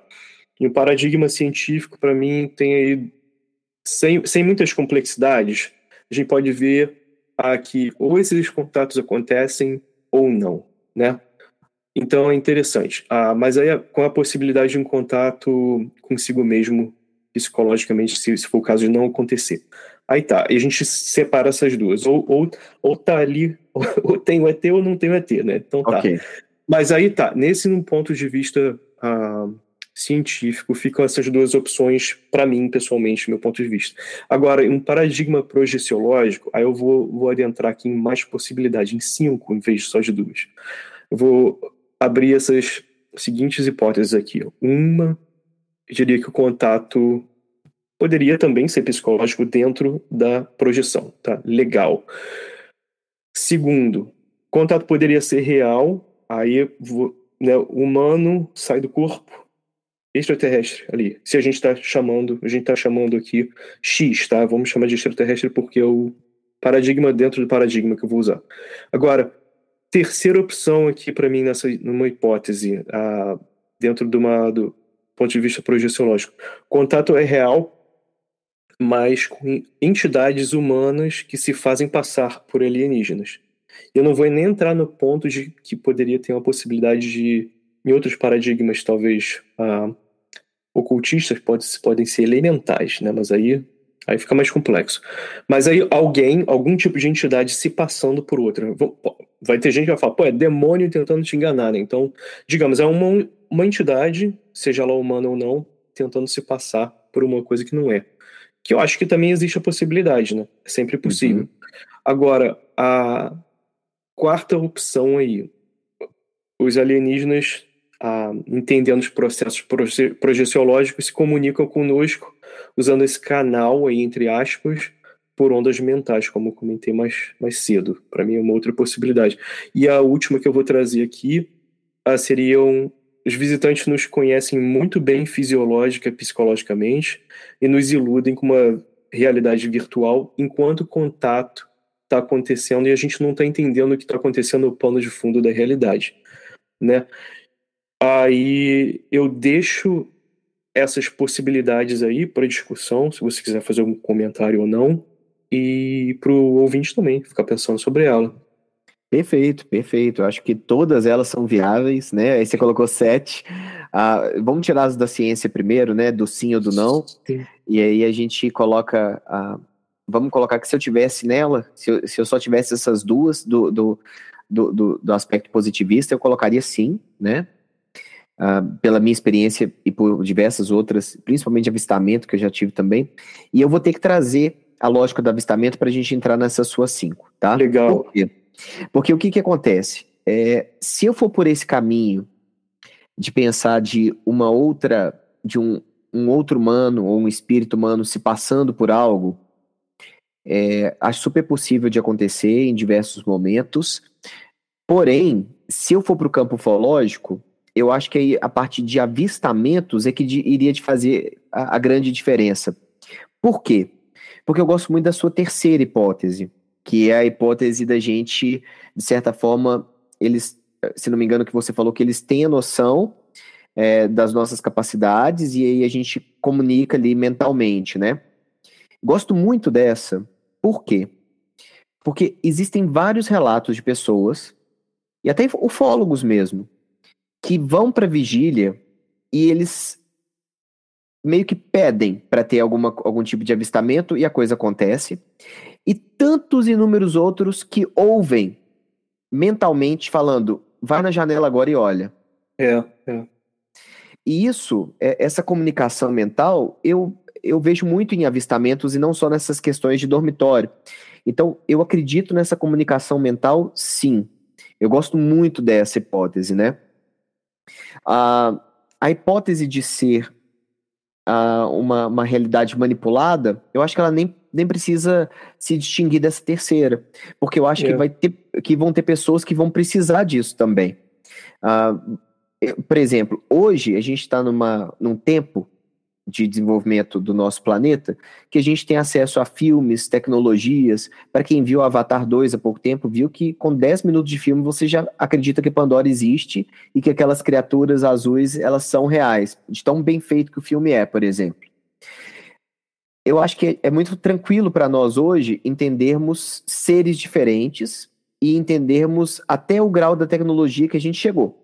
E o paradigma científico, para mim, tem aí, sem, sem muitas complexidades, a gente pode ver que ou esses contatos acontecem ou não, né? Então é interessante. Ah, mas aí com a possibilidade de um contato consigo mesmo, psicologicamente, se, se for o caso de não acontecer. Aí tá, e a gente separa essas duas. Ou, ou, ou tá ali, ou, (laughs) ou tem o ET ou não tem o ET, né? Então tá. Okay. Mas aí tá, nesse um ponto de vista ah, científico, ficam essas duas opções para mim, pessoalmente, meu ponto de vista. Agora, em um paradigma projeciológico, aí eu vou, vou adentrar aqui em mais possibilidades, em cinco, em vez só de duas. Eu vou abrir essas seguintes hipóteses aqui. Uma, eu diria que o contato poderia também ser psicológico dentro da projeção, tá? Legal. Segundo, contato poderia ser real, aí né, o humano sai do corpo, extraterrestre ali. Se a gente está chamando, a gente está chamando aqui X, tá? Vamos chamar de extraterrestre porque é o paradigma dentro do paradigma que eu vou usar. Agora, terceira opção aqui para mim nessa numa hipótese, uh, dentro de uma do ponto de vista projeciológico, contato é real, mas com entidades humanas que se fazem passar por alienígenas. Eu não vou nem entrar no ponto de que poderia ter uma possibilidade de, em outros paradigmas, talvez, uh, ocultistas pode, podem ser elementais, né? Mas aí, aí fica mais complexo. Mas aí alguém, algum tipo de entidade se passando por outra. Vai ter gente que vai falar, pô, é demônio tentando te enganar, né? Então, digamos, é uma, uma entidade, seja ela humana ou não, tentando se passar por uma coisa que não é. Que eu acho que também existe a possibilidade, né? É sempre possível. Uhum. Agora, a quarta opção aí, os alienígenas, ah, entendendo os processos proje projeciológicos, se comunicam conosco usando esse canal aí, entre aspas, por ondas mentais, como eu comentei mais, mais cedo. Para mim é uma outra possibilidade. E a última que eu vou trazer aqui ah, seriam os visitantes nos conhecem muito bem fisiológica e psicologicamente e nos iludem com uma realidade virtual enquanto o contato está acontecendo e a gente não está entendendo o que está acontecendo no pano de fundo da realidade, né? Aí eu deixo essas possibilidades aí para discussão, se você quiser fazer algum comentário ou não, e para o ouvinte também ficar pensando sobre ela. Perfeito, perfeito. Eu acho que todas elas são viáveis, né? Aí você colocou sete. Ah, vamos tirar as da ciência primeiro, né? Do sim ou do não. Sim. E aí a gente coloca. Ah, vamos colocar que se eu tivesse nela, se eu, se eu só tivesse essas duas do, do, do, do, aspecto positivista, eu colocaria sim, né? Ah, pela minha experiência e por diversas outras, principalmente avistamento que eu já tive também. E eu vou ter que trazer a lógica do avistamento para a gente entrar nessas suas cinco, tá? Legal. Por quê? Porque o que, que acontece? É, se eu for por esse caminho de pensar de uma outra, de um, um outro humano ou um espírito humano se passando por algo, é, acho super possível de acontecer em diversos momentos. Porém, se eu for para o campo ufológico, eu acho que aí, a partir de avistamentos é que de, iria de fazer a, a grande diferença. Por quê? Porque eu gosto muito da sua terceira hipótese, que é a hipótese da gente, de certa forma, eles, se não me engano, que você falou que eles têm a noção é, das nossas capacidades e aí a gente comunica ali mentalmente, né? Gosto muito dessa. Por quê? Porque existem vários relatos de pessoas, e até ufólogos mesmo, que vão para vigília e eles meio que pedem para ter alguma, algum tipo de avistamento e a coisa acontece e tantos inúmeros outros que ouvem mentalmente falando, vai na janela agora e olha. É, é. E isso, é, essa comunicação mental, eu, eu vejo muito em avistamentos e não só nessas questões de dormitório. Então, eu acredito nessa comunicação mental, sim. Eu gosto muito dessa hipótese, né? A, a hipótese de ser uma, uma realidade manipulada, eu acho que ela nem nem precisa se distinguir dessa terceira, porque eu acho é. que vai ter que vão ter pessoas que vão precisar disso também. Uh, por exemplo, hoje a gente está num tempo de desenvolvimento do nosso planeta que a gente tem acesso a filmes, tecnologias. Para quem viu Avatar 2 há pouco tempo, viu que com 10 minutos de filme você já acredita que Pandora existe e que aquelas criaturas azuis elas são reais, de tão bem feito que o filme é, por exemplo eu acho que é muito tranquilo para nós hoje entendermos seres diferentes e entendermos até o grau da tecnologia que a gente chegou.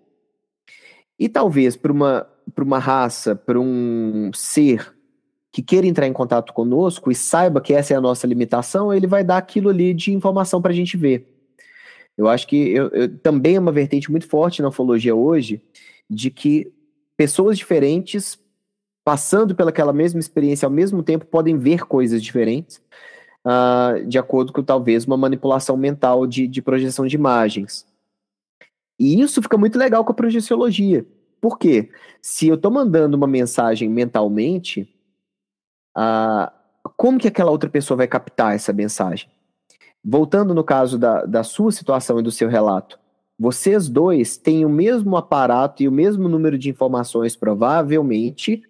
E talvez para uma, uma raça, para um ser que queira entrar em contato conosco e saiba que essa é a nossa limitação, ele vai dar aquilo ali de informação para a gente ver. Eu acho que eu, eu, também é uma vertente muito forte na ufologia hoje de que pessoas diferentes passando pelaquela mesma experiência ao mesmo tempo podem ver coisas diferentes, uh, de acordo com talvez uma manipulação mental de, de projeção de imagens. E isso fica muito legal com a projeciologia. Por quê? Se eu estou mandando uma mensagem mentalmente, como que aquela outra pessoa vai captar essa mensagem? Voltando no caso da, da sua situação e do seu relato, vocês dois têm o mesmo aparato e o mesmo número de informações, provavelmente,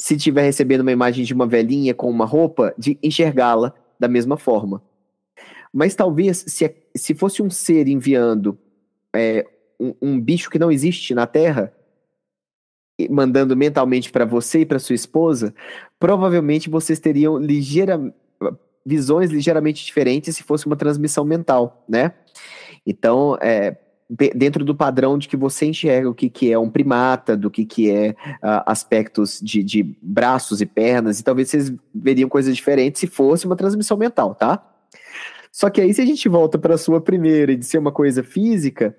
se tiver recebendo uma imagem de uma velhinha com uma roupa, de enxergá-la da mesma forma. Mas talvez, se, se fosse um ser enviando é, um, um, bicho que não existe na Terra, mandando mentalmente para você e para sua esposa, provavelmente vocês teriam ligeira, visões ligeiramente diferentes se fosse uma transmissão mental, né? Então, é, dentro do padrão de que você enxerga o que, que é um primata, do que, que é uh, aspectos de, de braços e pernas, e talvez vocês veriam coisas diferentes se fosse uma transmissão mental, tá? Só que aí, se a gente volta para a sua primeira de ser uma coisa física,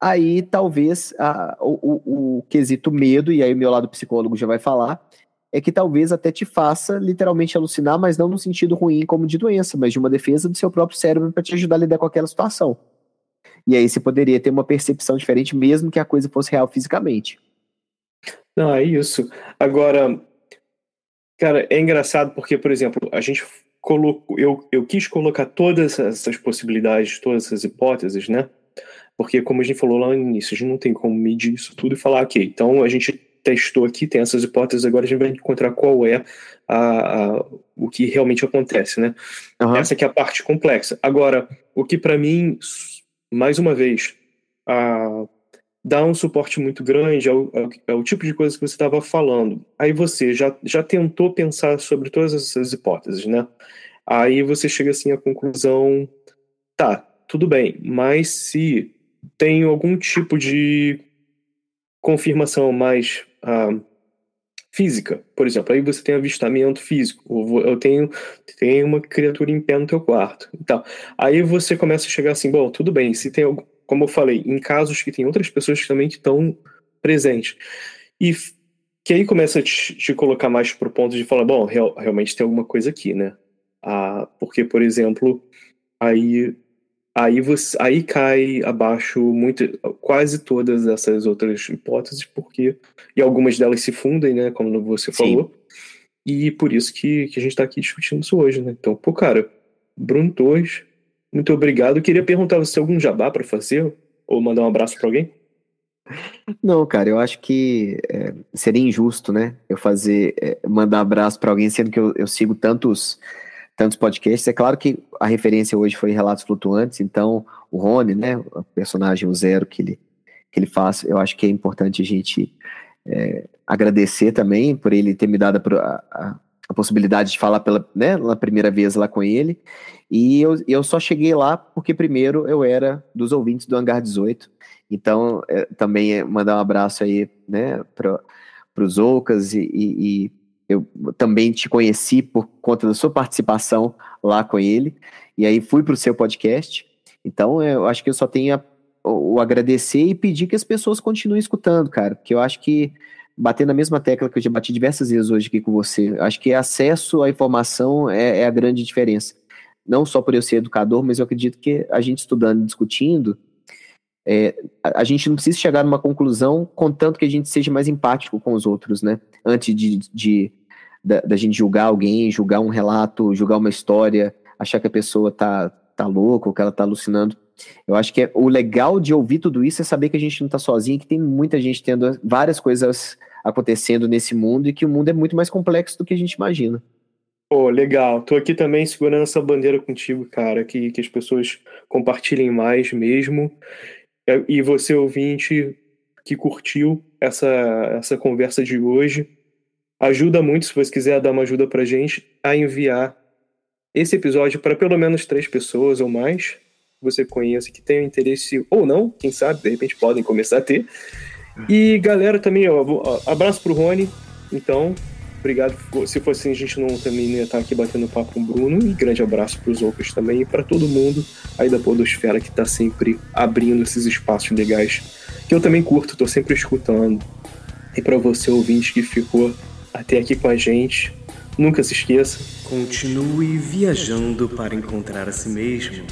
aí talvez a, o, o, o quesito medo, e aí o meu lado psicólogo já vai falar, é que talvez até te faça literalmente alucinar, mas não no sentido ruim como de doença, mas de uma defesa do seu próprio cérebro para te ajudar a lidar com aquela situação. E aí você poderia ter uma percepção diferente, mesmo que a coisa fosse real fisicamente. Não, é isso. Agora, cara, é engraçado porque, por exemplo, a gente colocou, eu, eu quis colocar todas essas possibilidades, todas essas hipóteses, né? Porque, como a gente falou lá no início, a gente não tem como medir isso tudo e falar, ok, então a gente testou aqui, tem essas hipóteses, agora a gente vai encontrar qual é a, a o que realmente acontece, né? Uhum. Essa aqui é a parte complexa. Agora, o que para mim, mais uma vez, a, dá um suporte muito grande ao, ao, ao tipo de coisa que você estava falando. Aí você já, já tentou pensar sobre todas essas hipóteses, né? Aí você chega assim à conclusão, tá, tudo bem, mas se tem algum tipo de confirmação mais uh, física, por exemplo, aí você tem avistamento físico, eu tenho, tenho uma criatura em pé no teu quarto, então, aí você começa a chegar assim, bom, tudo bem, se tem, como eu falei, em casos que tem outras pessoas que também estão presentes, e que aí começa a te, te colocar mais pro ponto de falar, bom, real, realmente tem alguma coisa aqui, né, ah, porque, por exemplo, aí aí você aí cai abaixo muito quase todas essas outras hipóteses porque e algumas delas se fundem né como você falou Sim. e por isso que, que a gente está aqui discutindo isso hoje né então pô cara Bruno Torres muito obrigado Eu queria perguntar você algum jabá para fazer ou mandar um abraço para alguém não, cara, eu acho que é, seria injusto, né? Eu fazer, é, mandar abraço para alguém, sendo que eu, eu sigo tantos tantos podcasts. É claro que a referência hoje foi Relatos Flutuantes, então o Rony, né, o personagem, o Zero que ele, que ele faz, eu acho que é importante a gente é, agradecer também por ele ter me dado a, a, a, possibilidade de falar pela né, na primeira vez lá com ele. E eu, eu só cheguei lá porque primeiro eu era dos ouvintes do Hangar 18. Então, é, também é mandar um abraço aí, né, para os Ocas e, e, e eu também te conheci por conta da sua participação lá com ele, e aí fui para o seu podcast. Então, eu acho que eu só tenho a, o agradecer e pedir que as pessoas continuem escutando, cara, porque eu acho que bater na mesma tecla que eu já bati diversas vezes hoje aqui com você, acho que acesso à informação é, é a grande diferença. Não só por eu ser educador, mas eu acredito que a gente estudando e discutindo, é, a, a, gente não precisa chegar numa conclusão contanto que a gente seja mais empático com os outros, né? Antes de, de da, da, gente julgar alguém, julgar um relato, julgar uma história, achar que a pessoa tá, tá louca ou que ela tá alucinando. Eu acho que é, o legal de ouvir tudo isso é saber que a gente não tá sozinho, que tem muita gente tendo várias coisas acontecendo nesse mundo e que o mundo é muito mais complexo do que a gente imagina. Pô, legal. Tô aqui também segurando essa bandeira contigo, cara, que, que as pessoas compartilhem mais mesmo. E você, ouvinte, que curtiu essa, essa conversa de hoje, Ajuda muito, se você quiser dar uma ajuda pra gente, a enviar esse episódio para pelo menos três pessoas ou mais que você conheça, que tenham interesse ou não, quem sabe, de repente podem começar a ter. E galera, também, ó, abraço pro Rony. Então, obrigado. Se fosse assim, a gente não também ia estar aqui batendo papo com o Bruno. E grande abraço pros outros também e para todo mundo aí da Podosfera que tá sempre abrindo esses espaços legais. Que eu também curto, tô sempre escutando. E para você, ouvinte, que ficou até aqui com a gente. Nunca se esqueça. Continue viajando para encontrar a si mesmo.